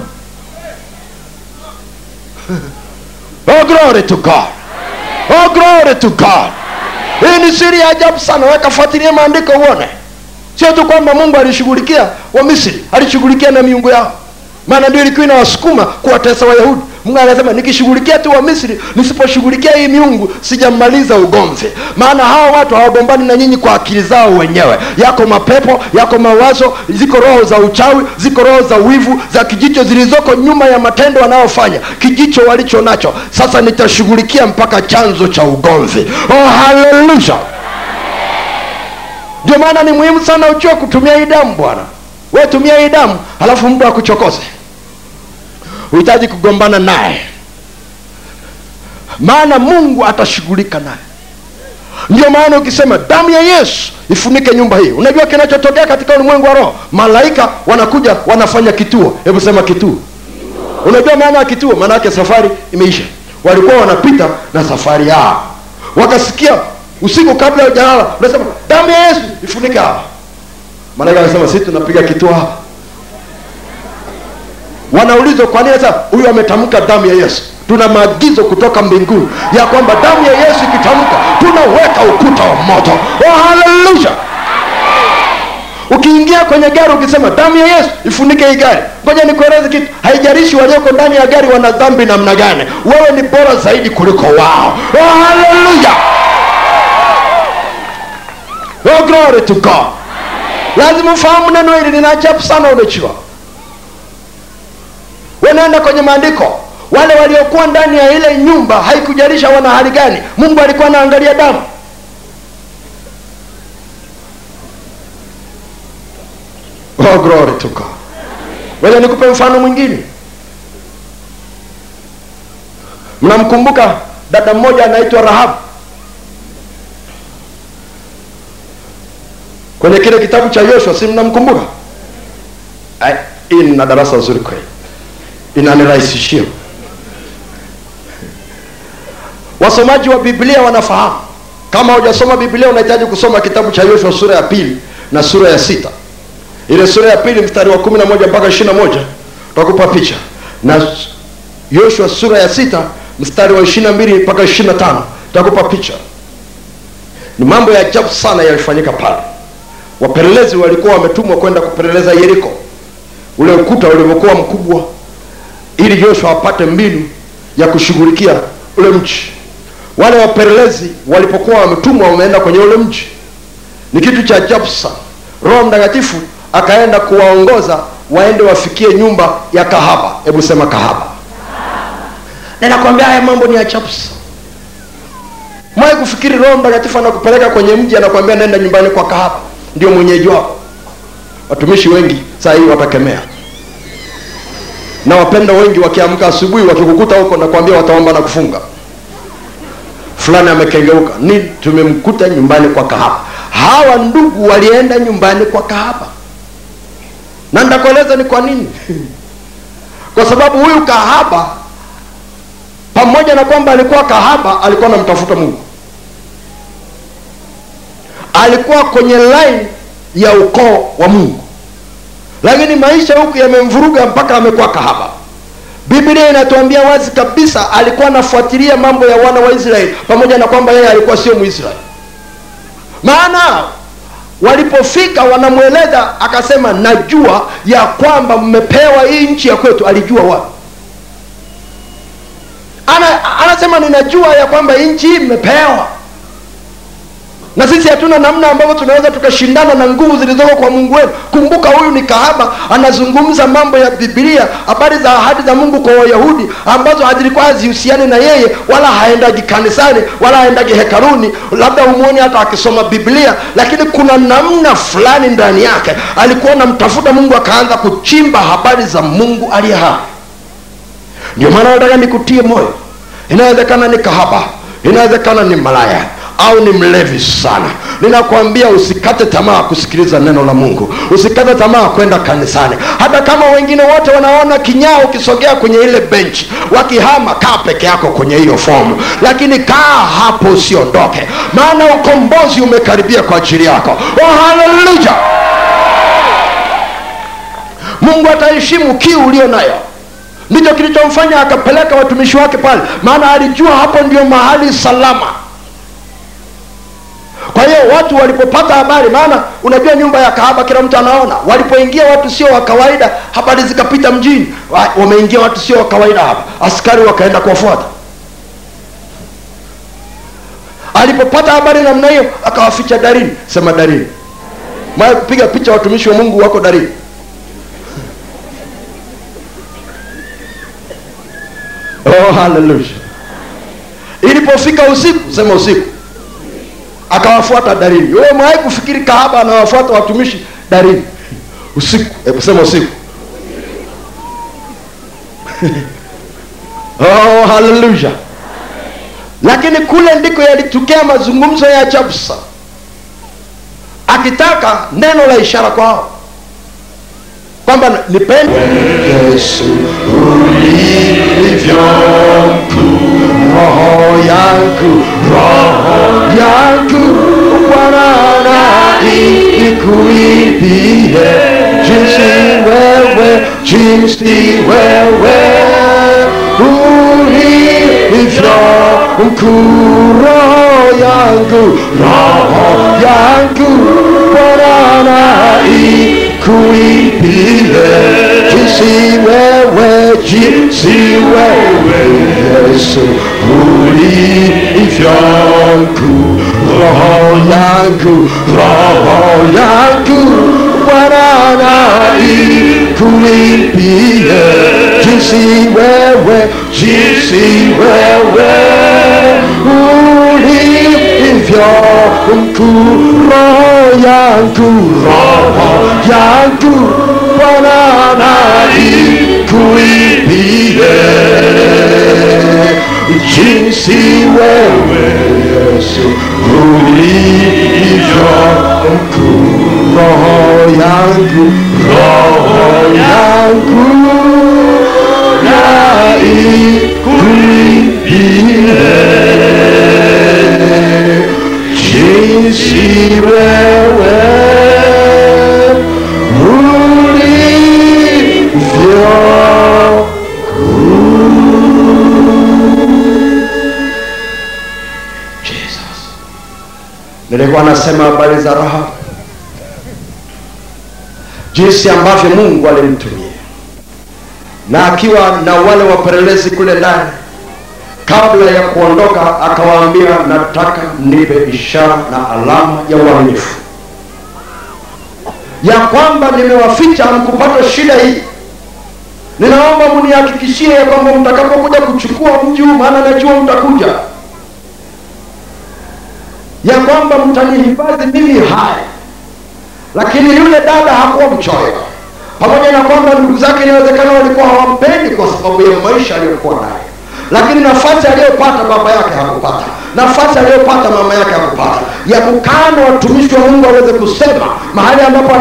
Oh glory to god. Oh glory to god. Hii ni siri ya ajabu sana. Wekafuatilia maandiko uone sio tu kwamba mungu alishughulikia wamisri alishughulikia na miungu yao. Maana ndio ilikuwa inawasukuma kuwatesa wayahudi. Mungu anasema nikishughulikia tu wamisri nisiposhughulikia hii miungu sijamaliza ugomvi. Maana hawa watu hawagombani na nyinyi kwa akili zao wenyewe. Yako mapepo yako mawazo ziko roho za uchawi ziko roho za wivu za kijicho zilizoko nyuma ya matendo wanayofanya kijicho walicho nacho sasa nitashughulikia mpaka chanzo cha ugomvi. Oh haleluya ndio maana ni muhimu sana ujue kutumia hii damu bwana. Wewe tumia hii damu halafu mtu akuchokoze uhitaji kugombana naye. Maana mungu atashughulika naye. Ndio maana ukisema damu ya yesu ifunike nyumba hii. Unajua kinachotokea katika ulimwengu wa roho? Malaika wanakuja wanafanya kituo. Hebu sema kituo. Unajua maana ya kituo? Maana yake safari imeisha. Walikuwa wanapita na safari yao. Wakasikia usiku kabla hujalala unasema damu ya yesu ifunike hapa malaika anasema sisi tunapiga kituo hapa. Wanaulizwa kwa nini sasa huyu ametamka damu ya yesu? Tuna maagizo kutoka mbinguni ya kwamba damu ya yesu ikitamka tunaweka ukuta wa moto. Oh, haleluya ukiingia kwenye gari ukisema damu ya yesu ifunike hii gari. Ngoja nikueleze kitu. Haijarishi walioko ndani ya gari wana dhambi namna gani wewe ni bora zaidi kuliko wao. Oh, oh, glory to god. Lazima ufahamu neno hili lina sana Umechiwa wanaenda kwenye maandiko wale waliokuwa ndani ya ile nyumba haikujalisha wana hali gani. Mungu alikuwa anaangalia damu. Oh, glory to god. Wewe nikupe mfano mwingine. Mnamkumbuka dada mmoja anaitwa rahabu kwenye kile kitabu cha yoshua si mnamkumbuka? Hii nina darasa zuri kweli. Inanirahisishia. Wasomaji wa biblia wanafahamu. Kama hujasoma biblia unahitaji kusoma kitabu cha yoshua sura ya pili na sura ya sita. Ile sura ya pili mstari wa kumi na moja mpaka ishiri na moja. Utakupa picha. Na yoshua sura ya sita mstari wa ishiri na mbili mpaka ishiri na tano. Utakupa picha. Ni mambo ya ajabu sana yalifanyika pale wapelelezi walikuwa wametumwa kwenda kupeleleza yeriko ule ukuta ulivyokuwa mkubwa ili joshua apate mbinu ya kushughulikia ule mji. Wale wapelelezi walipokuwa wametumwa wameenda kwenye ule mji. Ni kitu cha ajabu roho mtakatifu akaenda kuwaongoza waende wafikie nyumba ya kahaba. Hebu sema kahaba. Na haya mambo ni ajabu sana. Mwai kufikiri roho mtakatifu anakupeleka kwenye mji anakwambia naenda nyumbani kwa kahaba ndio mwenyeji wako. Watumishi wengi saa hii watakemea. Na wapenda wengi wakiamka asubuhi wakikukuta huko nakwambia wataomba na kufunga. Fulani amekengeuka. Ni tumemkuta nyumbani kwa kahaba. Hawa ndugu walienda nyumbani kwa kahaba. Na nitakueleza ni kwa nini? Kwa sababu huyu kahaba pamoja na kwamba alikuwa kahaba alikuwa anamtafuta mungu alikuwa kwenye line ya ukoo wa mungu. Lakini maisha huku yamemvuruga mpaka amekuwa kahaba. Biblia inatuambia wazi kabisa alikuwa anafuatilia mambo ya wana wa israeli pamoja na kwamba yeye alikuwa sio mwisraeli. Maana walipofika wanamweleza akasema najua ya kwamba mmepewa hii nchi ya kwetu. Alijua wapi? Ana, anasema ninajua ya kwamba nchi hii mmepewa na sisi hatuna namna ambavyo tunaweza tukashindana na nguvu zilizoko kwa mungu wetu. Kumbuka huyu ni kahaba anazungumza mambo ya bibilia habari za ahadi za mungu kwa wayahudi ambazo hazilikuwa hazihusiani na yeye wala haendagi kanisani wala haendagi hekaluni. Labda umwoni hata akisoma biblia lakini kuna namna fulani ndani yake alikuwa anamtafuta mungu akaanza kuchimba habari za mungu aliye hai. Ndio maana nataka nikutie moyo. Inawezekana ni kahaba inawezekana ni malaya au ni mlevi sana. Ninakwambia usikate tamaa kusikiliza neno la mungu. Usikate tamaa kwenda kanisani. Hata kama wengine wote wanaona kinyaa ukisogea kwenye ile benchi wakihama kaa peke yako kwenye hiyo fomu lakini kaa hapo usiondoke. Maana ukombozi umekaribia kwa ajili yako. Oh, haleluya mungu ataheshimu kiu ulio nayo. Ndicho kilichomfanya akapeleka watumishi wake pale. Maana alijua hapo ndio mahali salama kwa hiyo watu walipopata habari maana unajua nyumba ya kahaba kila mtu anaona. Walipoingia watu sio wa kawaida habari zikapita mjini. Wameingia watu sio wa kawaida hapa. Askari wakaenda kuwafuata. Alipopata habari namna hiyo akawaficha darini sema darini kupiga picha watumishi wa mungu wako darini oh, ilipofika usiku sema usiku akawafuata darini wewe mwai kufikiri kahaba anawafuata watumishi darini usiku. Hebu sema usiku. Oh, haleluya lakini kule ndiko yalitokea mazungumzo ya ajabu akitaka neno la ishara kwao kwamba nipende yesu ulivyo roho yangu roho yangu bwana ikuibie jinsi wewe jinsi wewe ulivyo mkuu roho yangu roho yangu bwana jinsi wewe jinsi wewe yesu ulivyo mkuu roho yangu roho yangu bwana ikuibie jinsi wewe jinsi wewe ulivyo mkuu roho yangu roho yangu bwana ikuibie jinsi wewe yesu ulivyo alikuwa anasema habari za raha, jinsi ambavyo Mungu alimtumia. Na akiwa na wale wapelelezi kule ndani, kabla ya kuondoka akawaambia, nataka nipe ishara na alama ya uaminifu. Ya kwamba nimewaficha mkupata shida hii. Ninaomba mnihakikishie ya kwamba mtakapokuja kuchukua mji huu, maana najua mtakuja, ya kwamba mtanihifadhi mimi hai. Lakini yule dada hakuwa mchoyo, pamoja na kwamba ndugu zake inawezekana walikuwa hawampendi kwa sababu ya maisha aliyokuwa nayo, lakini nafasi aliyopata baba yake hakupata, nafasi aliyopata mama yake hakupata, ya kukaa na watumishi wa Mungu aweze kusema mahali ambapo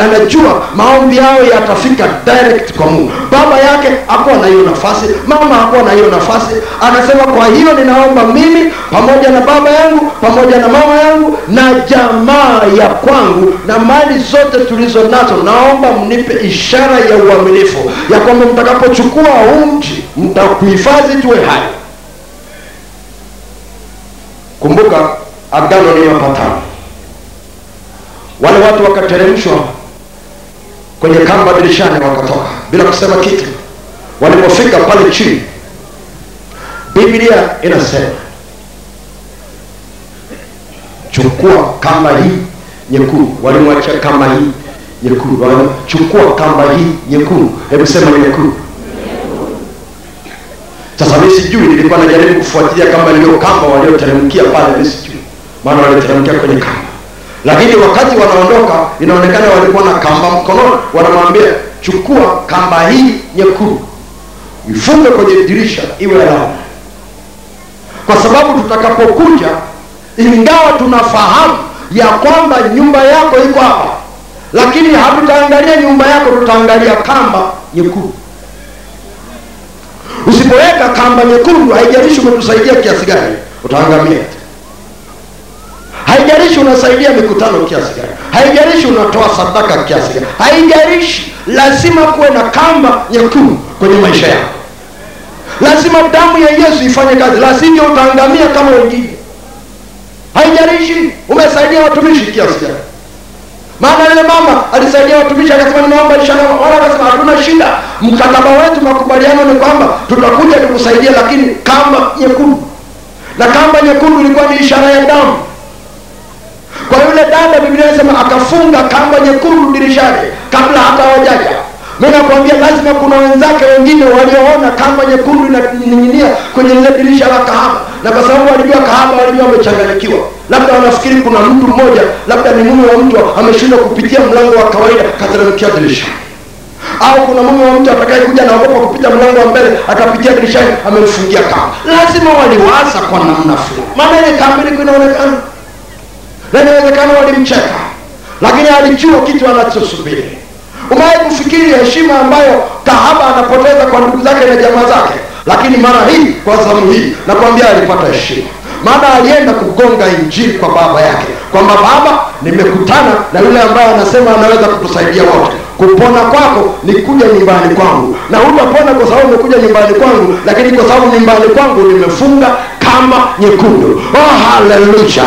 anajua maombi yao yatafika direct kwa Mungu. Baba yake hakuwa na hiyo nafasi, mama hakuwa na hiyo nafasi. Anasema, kwa hiyo ninaomba mimi pamoja na baba yangu pamoja na mama yangu na jamaa ya kwangu na mali zote tulizo nazo, naomba mnipe ishara ya uaminifu ya kwamba mtakapochukua huu mji mtakuhifadhi tuwe hai. Kumbuka agano ni mapatano. Wale watu wakateremshwa kwenye kamba dirishani, wakatoka bila kusema kitu. Walipofika pale chini, Biblia inasema chukua kamba hii nyekundu. Walimwachia kamba hii nyekundu, chukua kamba hii nyekundu. Hebu sema nyekundu. Sasa mimi sijui, nilikuwa najaribu kufuatilia kama ndio kamba walioteremkia pale, mimi sijui, maana waliteremkia kwenye kamba, lakini wakati wanaondoka inaonekana walikuwa na kamba mkononi, wanamwambia chukua kamba hii nyekundu, ifunge kwenye dirisha iwe alama, kwa sababu tutakapokuja, ingawa tunafahamu ya kwamba nyumba yako iko hapa, lakini hatutaangalia nyumba yako, tutaangalia kamba nyekundu. Usipoweka kamba nyekundu, haijalishi umetusaidia kiasi gani, utaangamia. Haijalishi unasaidia mikutano kiasi gani, haijalishi unatoa sadaka kiasi gani, haijalishi, lazima kuwe na kamba nyekundu kwenye maisha yako. Lazima damu ya Yesu ifanye kazi, la sivyo utaangamia kama wengine. Haijalishi umesaidia watumishi kiasi gani. Maana yule mama alisaidia watumishi akasema, nimeomba ishara, wala akasema hatuna shida, mkataba wetu, makubaliano ni kwamba tutakuja tukusaidia, lakini kamba nyekundu. Na kamba nyekundu ilikuwa ni ishara ya damu. Kwa yule dada, Biblia inasema akafunga kamba nyekundu dirishani kabla hata hawajaja. Mimi nakwambia lazima kuna wenzake wengine walioona kamba nyekundu inaning'inia kwenye lile dirisha la kahaba, na kwa sababu walijua kahaba, walijua wamechanganyikiwa. Labda wanafikiri kuna mtu mmoja, labda ni mume wa mtu ameshindwa kupitia mlango wa kawaida, kateremkia dirisha au kuna mume wa mtu atakayekuja naogopa kupita mlango wa mbele akapitia dirishani amemfungia kamba. Lazima waliwaza kwa namna fulani, maana ile kamba ilikuwa inaonekana na inawezekana walimcheka, lakini alijua kitu anachosubiri. Umewahi kufikiri heshima ambayo kahaba anapoteza kwa ndugu zake na jamaa zake? Lakini mara hii, kwa zamu hii, nakwambia alipata heshima, maana alienda kugonga injili kwa baba yake kwamba baba, nimekutana na yule ambaye anasema anaweza kutusaidia wote. Kupona kwako ni kuja nyumbani kwangu, na hutapona kwa sababu umekuja nyumbani kwangu, lakini kwa sababu nyumbani kwangu nimefunga kama nyekundu. Oh, haleluya!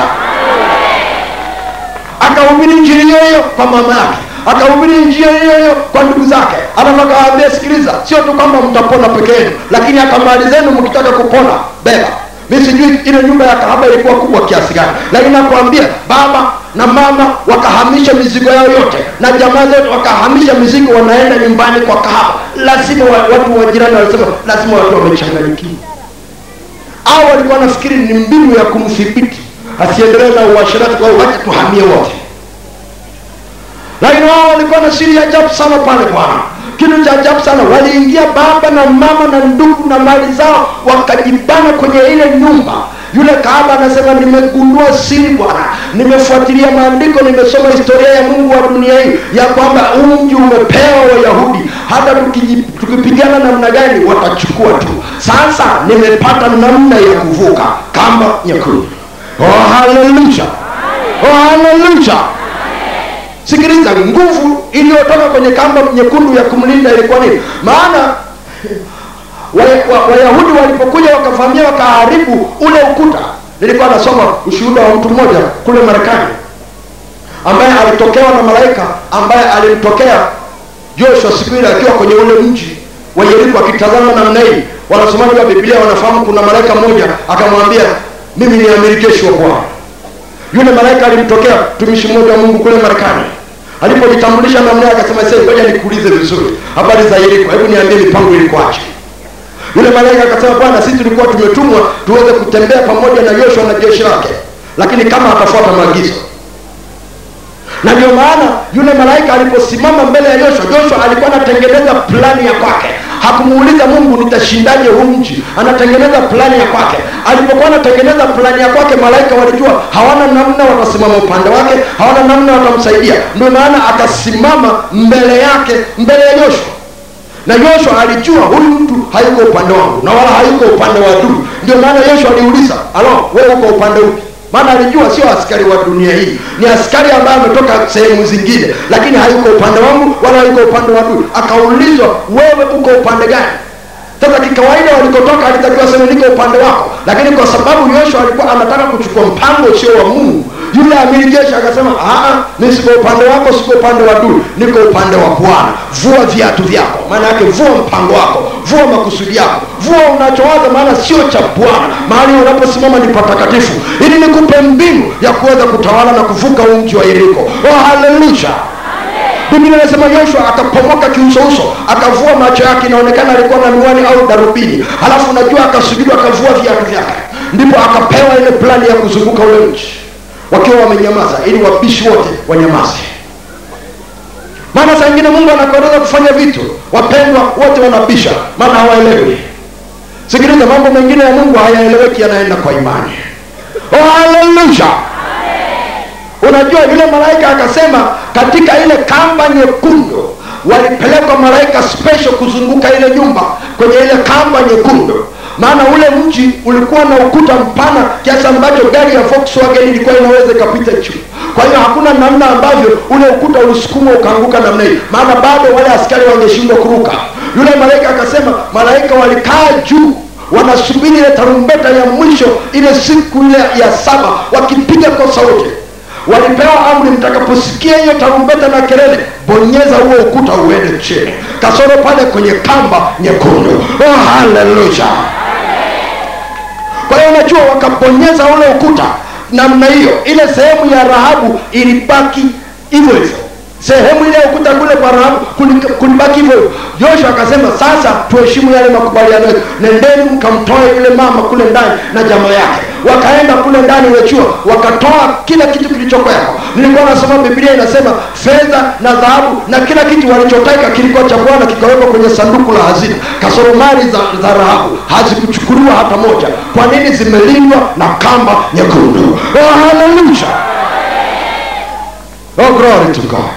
Akahubiri njiri hiyo hiyo kwa mama yake, akahubiri njia hiyo hiyo kwa ndugu zake. Anataka awaambie, sikiliza, sio tu kwamba mtapona peke lakini hata mali zenu mkitaka kupona, beba. Mi sijui ile nyumba ya kahaba ilikuwa kubwa kiasi gani, lakini nakuambia baba na mama wakahamisha mizigo yao yote na jamaa zote wakahamisha mizigo, wanaenda nyumbani kwa kahaba. Lazima wa- watu wa walisema, lazima watu wamechanganyikiwa, au walikuwa nafikiri ni mbinu ya kumthibiti asiendelee na uashirati kwa wacha tuhamie wote lakini wao walikuwa na siri ya ajabu sana pale bwana. Kitu cha ajabu sana waliingia baba na mama na ndugu na mali zao wakajibana kwenye ile nyumba. Yule kahaba anasema nimegundua siri bwana. Nimefuatilia maandiko nimesoma historia ya mungu wa dunia hii ya kwamba huu mji umepewa wayahudi. Hata tukipigana namna gani watachukua tu. Sasa nimepata namna ya kuvuka kamba nyekundu. Oh, haleluya oh, haleluya sikiliza nguvu iliyotoka kwenye kamba nyekundu ya kumlinda ilikuwa nini? Maana wayahudi wa, wa walipokuja wakavamia wakaharibu ule ukuta. Nilikuwa nasoma ushuhuda wa mtu mmoja kule marekani ambaye alitokewa na malaika ambaye alimtokea joshua siku ile akiwa kwenye ule mji wa yeriko akitazama namna hii. Wanasomaji wa biblia wanafahamu kuna malaika mmoja akamwambia mimi ni amiri wa bwana. Yule malaika alimtokea mtumishi mmoja wa mungu kule marekani alipojitambulisha namna yake akasema sasa ngoja nikuulize vizuri. Habari za yeriko? Hebu niambie mipango ilikuwaje? Yule malaika akasema bwana sisi tulikuwa tumetumwa tuweze kutembea pamoja na yoshua na jeshi lake. Lakini kama atafuata maagizo. Na ndio maana yule malaika aliposimama mbele ya Yoshua, Yoshua alikuwa anatengeneza plani ya kwake hakumuuliza mungu nitashindaje huu mji? Anatengeneza plani ya kwake. Alipokuwa anatengeneza plani ya kwake malaika walijua hawana namna watasimama upande wake hawana namna watamsaidia. Ndio maana akasimama mbele yake mbele ya yoshua na yoshua alijua huyu mtu hayuko upande wangu na wala hayuko upande wa adui. Ndio maana yoshua aliuliza alo wewe uko upande upi maana alijua sio askari wa dunia hii. Ni askari ambaye ametoka sehemu zingine lakini hayuko upande wangu wala hayuko upande wa adui. Akaulizwa wewe uko upande gani? Sasa kikawaida walikotoka alitakiwa sema niko upande wako. Lakini kwa sababu yoshua alikuwa anataka kuchukua mpango usio wa mungu yule amiri jeshi akasema mi siko upande wako siko upande wa adui niko upande wa bwana. Vua viatu vyako. Maana yake vua mpango wako vua makusudi yako. Vua unachowaza maana sio cha bwana. Mahali unaposimama ni patakatifu. Ili nikupe mbinu ya kuweza kutawala na kuvuka huu mji wa yeriko. Oh, haleluya biblia inasema yoshua akapomoka kiusouso akavua macho yake inaonekana alikuwa na miwani au darubini. Halafu unajua akasujudu akavua viatu vyake. Ndipo akapewa ile plani ya kuzunguka ule mji wakiwa wamenyamaza ili wabishi wote wanyamaze maana saa ingine mungu anakueleza kufanya vitu. Wapendwa wote wanabisha. Maana hawaelewi. Sikiliza mambo mengine ya mungu hayaeleweki yanaenda kwa imani. Oh, haleluya unajua yule malaika akasema katika ile kamba nyekundu walipelekwa malaika special kuzunguka ile nyumba kwenye ile kamba nyekundu maana ule mji ulikuwa na ukuta mpana kiasi ambacho gari ya volkswagen ilikuwa inaweza ikapita juu. Kwa hiyo hakuna namna ambavyo ule ukuta ulisukumwa ukaanguka namna hii. Maana bado wale askari wangeshindwa kuruka. Yule malaika akasema malaika walikaa juu wanasubiri ile tarumbeta ya mwisho ile siku ile ya saba wakipiga kwa sauti walipewa amri mtakaposikia hiyo tarumbeta na kelele bonyeza huo ukuta uende chini. Kasoro pale kwenye kamba nyekundu. Oh, haleluya kwa hiyo unajua wakabonyeza ule ukuta namna hiyo. Ile sehemu ya rahabu ilibaki hivyo hivyo sehemu ile ya ukuta kule kwa rahabu kuli- kulibaki hivyo. Joshua akasema sasa tuheshimu yale makubaliano nendeni mkamtoe yule mama kule ndani na jamaa yake. Wakaenda kule ndani wechua wakatoa kila kitu kilichokweko nilikuwa nasoma biblia inasema fedha na dhahabu na kila kitu walichotaka kilikuwa cha bwana kikawekwa kwenye sanduku la hazina. Kasoro mali za, za rahabu hazikuchukuliwa hata moja. Kwa nini? Zimelindwa na kamba nyekundu. Oh, haleluya! Oh, glory to god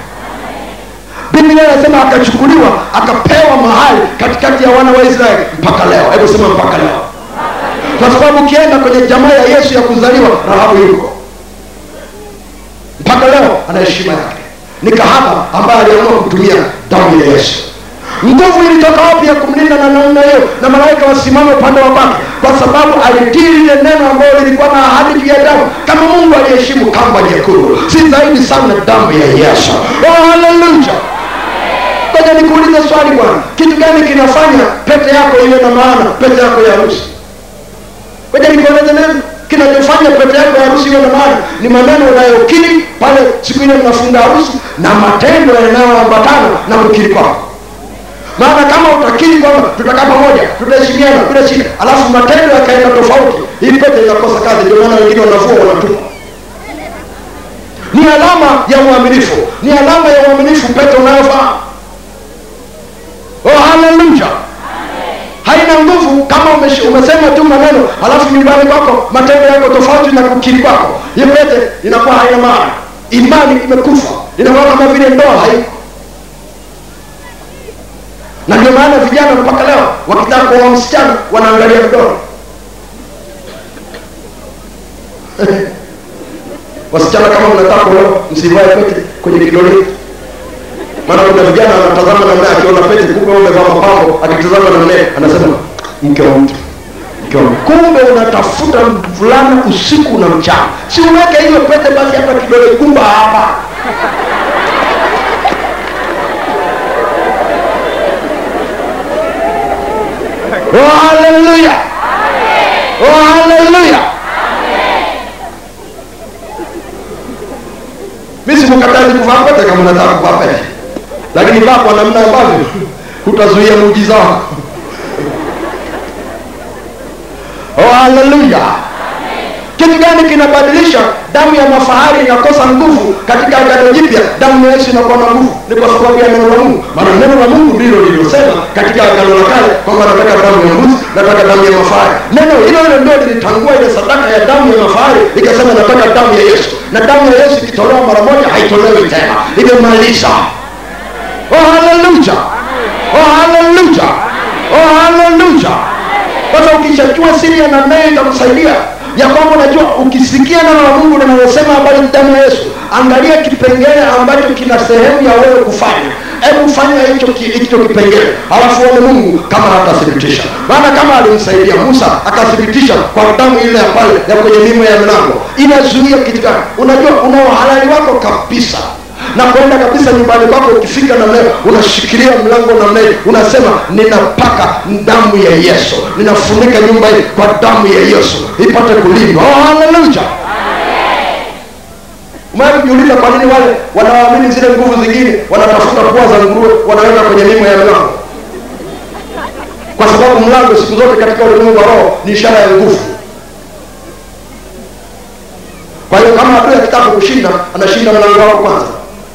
biblia inasema akachukuliwa akapewa mahali katikati ya wana wa israeli mpaka leo. Hebu sema mpaka leo. Kwa sababu ukienda kwenye jamaa ya yesu ya kuzaliwa rahabu yuko. Mpaka leo ana heshima yake. Ni kahaba ambaye aliamua kutumia damu ya yesu. Nguvu ilitoka wapi ya kumlinda na namna hiyo? Na malaika wasimame upande wa kwake kwa sababu alitii lile neno ambayo lilikuwa na ahadi juu ya damu kama mungu aliheshimu kamba nyekundu. Si zaidi sana damu ya yesu. Oh, haleluya ngoja nikuulize swali bwana. Kitu gani kinafanya pete yako iwe na maana pete yako ya harusi? Ngoja nikueleze neno. Kinachofanya pete yako ya harusi iwe na maana ni maneno unayokiri pale siku ile mnafunga harusi na matendo yanayoambatana na kukiri kwako. Maana kama utakiri kwamba tutakaa pamoja tutaheshimiana bila shida alafu matendo yakaenda tofauti hii pete inakosa kazi. Ndio maana wengine wanavua wanatupa. Ni alama ya uaminifu ni alama ya uaminifu pete unayovaa oh haleluya haina nguvu kama umesema tu maneno halafu nyumbani kwako matendo yako tofauti na kukiri kwako. Hiyo pete inakuwa haina maana. Imani imekufa. Inakuwa kama vile ndoa haiko na ndio maana vijana mpaka leo wakitaka kuoa msichana wanaangalia vidole wasichana kama mnataka kuoa msivae pete kwenye kidole kuna vijana anatazama namna akiona pete kumbe umevaa mapambo akitazama namna anasema mke wa mtu kumbe unatafuta mvulana usiku na mchana. Si uweke hiyo pete basi hata kidole gumba hapa. Oh haleluya oh haleluya mi sikukatazi kuvaa pete kama nataka kuvaa pete lakini vaa kwa namna ambavyo hutazuia muujiza wako oh haleluya kitu gani kinabadilisha? Damu ya mafahari inakosa nguvu katika agano jipya. Damu ya yesu inakuwa na nguvu. Ni kwa sababu ya neno la mungu. Maana neno la mungu ndilo lililosema katika agano la kale kwamba nataka damu ya mbuzi nataka damu ya mafahari neno hilo hilo ndio lilitangua ile sadaka ya damu ya mafahari ikasema nataka damu ya yesu. Na damu ya yesu ikitolewa mara moja haitolewi tena. Imemaliza oh haleluya oh haleluya oh haleluya sasa ukishajua siri ya namna hiyo itakusaidia ya kwamba unajua ukisikia neno la mungu linalosema habari ya damu ya yesu angalia kipengele ambacho kina sehemu ya wewe kufanya. Hebu fanya hicho hicho kipengele. Alafu uone mungu kama atathibitisha maana kama alimsaidia musa akathibitisha kwa damu ile ya pale ya kwenye mimo ya milango inazuia kitu gani? Unajua una uhalali wako kabisa na kwenda kabisa nyumbani kwako ukifika namna hiyo unashikilia mlango namna hiyo unasema ninapaka damu ya yesu. Ninafunika nyumba hii kwa damu ya yesu ipate kulindwa. Oh, haleluya umewahi kwa nini wale wanaoamini zile nguvu zingine wanatafuta pua za nguruwe wanaweka kwenye mimo ya mlango? kwa sababu mlango siku zote katika ulimwengu wa roho ni ishara ya nguvu. Kwa hiyo kama adui akitaka kushinda anashinda mlango wao kwanza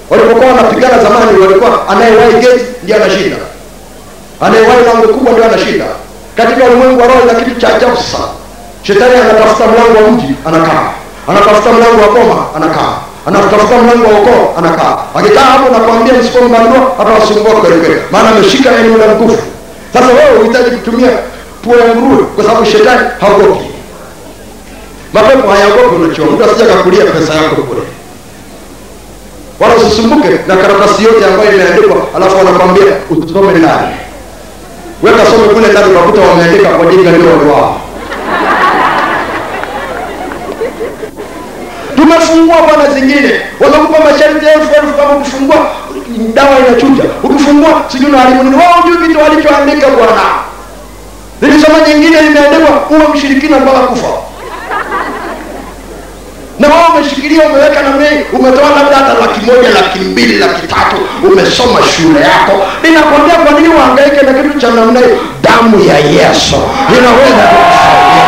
walipokuwa wanapigana zamani walikuwa anayewahi geti ndiye anashinda. Anayewahi lango kubwa ndio anashinda. Katika ulimwengu wa roho ina kitu cha ajabu sana shetani anatafuta mlango wa mji anakaa. Anatafuta mlango wa boma anakaa. Anatafuta mlango wa ukoo anakaa. Akikaa hapo nakwambia msipomgandua hata wasumbua kweli kweli. Maana ameshika eneo la nguvu. Sasa wewe uhitaji kutumia pua ya nguruwe kwa sababu shetani haogopi. Mapepo hayaogopi unachoa. mtu asija kakulia pesa yako kule wala usisumbuke na karatasi yote ambayo imeandikwa alafu wanakwambia usome ndani. Weka some kule ndani utakuta wameandika kwa jinga ndio wao. Tumefungua bwana zingine. Wanakupa masharti elfu elfu kama ukifungua dawa inachuja. Ukifungua sijui unaharibu ni wao juu kitu walichoandika bwana. Nilisoma nyingine limeandikwa uwe mshirikina mpaka kufa na wao umeshikilia umeweka namna hii. Umetoa labda hata laki moja laki mbili laki tatu. Umesoma shule yako. Ninakwambia kwa nini uhangaike na kitu cha namna hiyo damu ya yesu. Inaweza kukusaidia.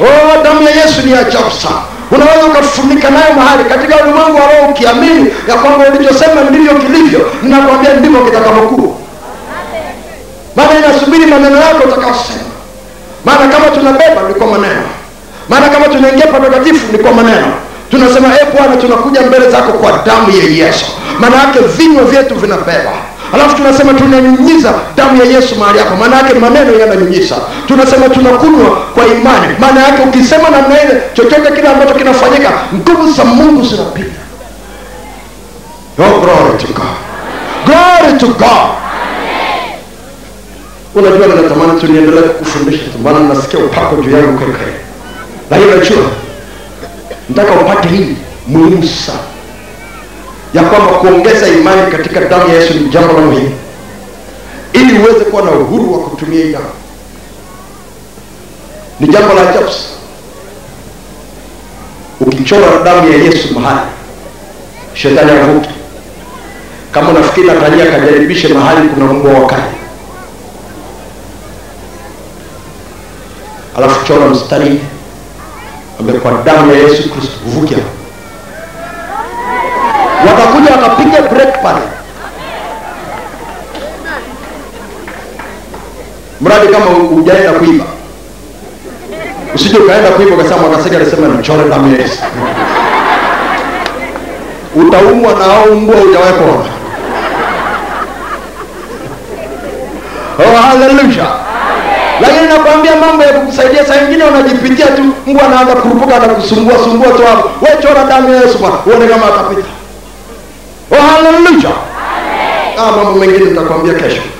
Oh, oh damu ya yesu ni ajabu sana. Unaweza ukafunika nayo mahali. Katika ulimwengu wa roho ukiamini ya kwamba ulichosema ndivyo kilivyo ninakwambia ndivyo kitakavyokuwa. Maana inasubiri maneno yako utakaosema maana kama tunabeba ni kwa maneno. Maana kama tunaingia patakatifu ni kwa maneno. Tunasema e bwana tunakuja mbele zako kwa damu ya yesu. Maana yake vinywa vyetu vinabeba. Alafu tunasema tunanyunyiza damu ya yesu mahali hapo maana yake maneno yananyunyiza. Tunasema tunakunywa kwa imani. Maana yake ukisema namna ile chochote kile ambacho kinafanyika nguvu za mungu zinapita oh, glory to god. Glory to god unajua ninatamani tu niendelee kukufundisha tu maana nasikia upako juu yangu kwelikweli lakini unajua nataka upate hii muhimu sana. Ya kwamba kuongeza imani katika damu ya yesu ni jambo la muhimu. Ili uweze kuwa na uhuru wa kutumia hii damu. Ni jambo la ajabu ukichora damu ya yesu mahali shetani avuke kama unafikiri natania kajaribishe mahali kuna mbwa wakali alafu chora mstari ambaye kwa damu ya yesu kristo uvuke hapo. Watakuja wakapiga break pale. Mradi kama hujaenda kuiba usije ukaenda kuiba ukasema mwakasega alisema nichore damu ya yesu. Utaumwa na au mbwa ujawekona oh, haleluya lakini nakwambia mambo ya kukusaidia saa ingine unajipitia tu mbwa anaanza kurupuka na kusumbua sumbua tu hapo. We chora damu ya yesu bwana uone kama atapita. Oh haleluya ah, mambo mengine nitakwambia kesho.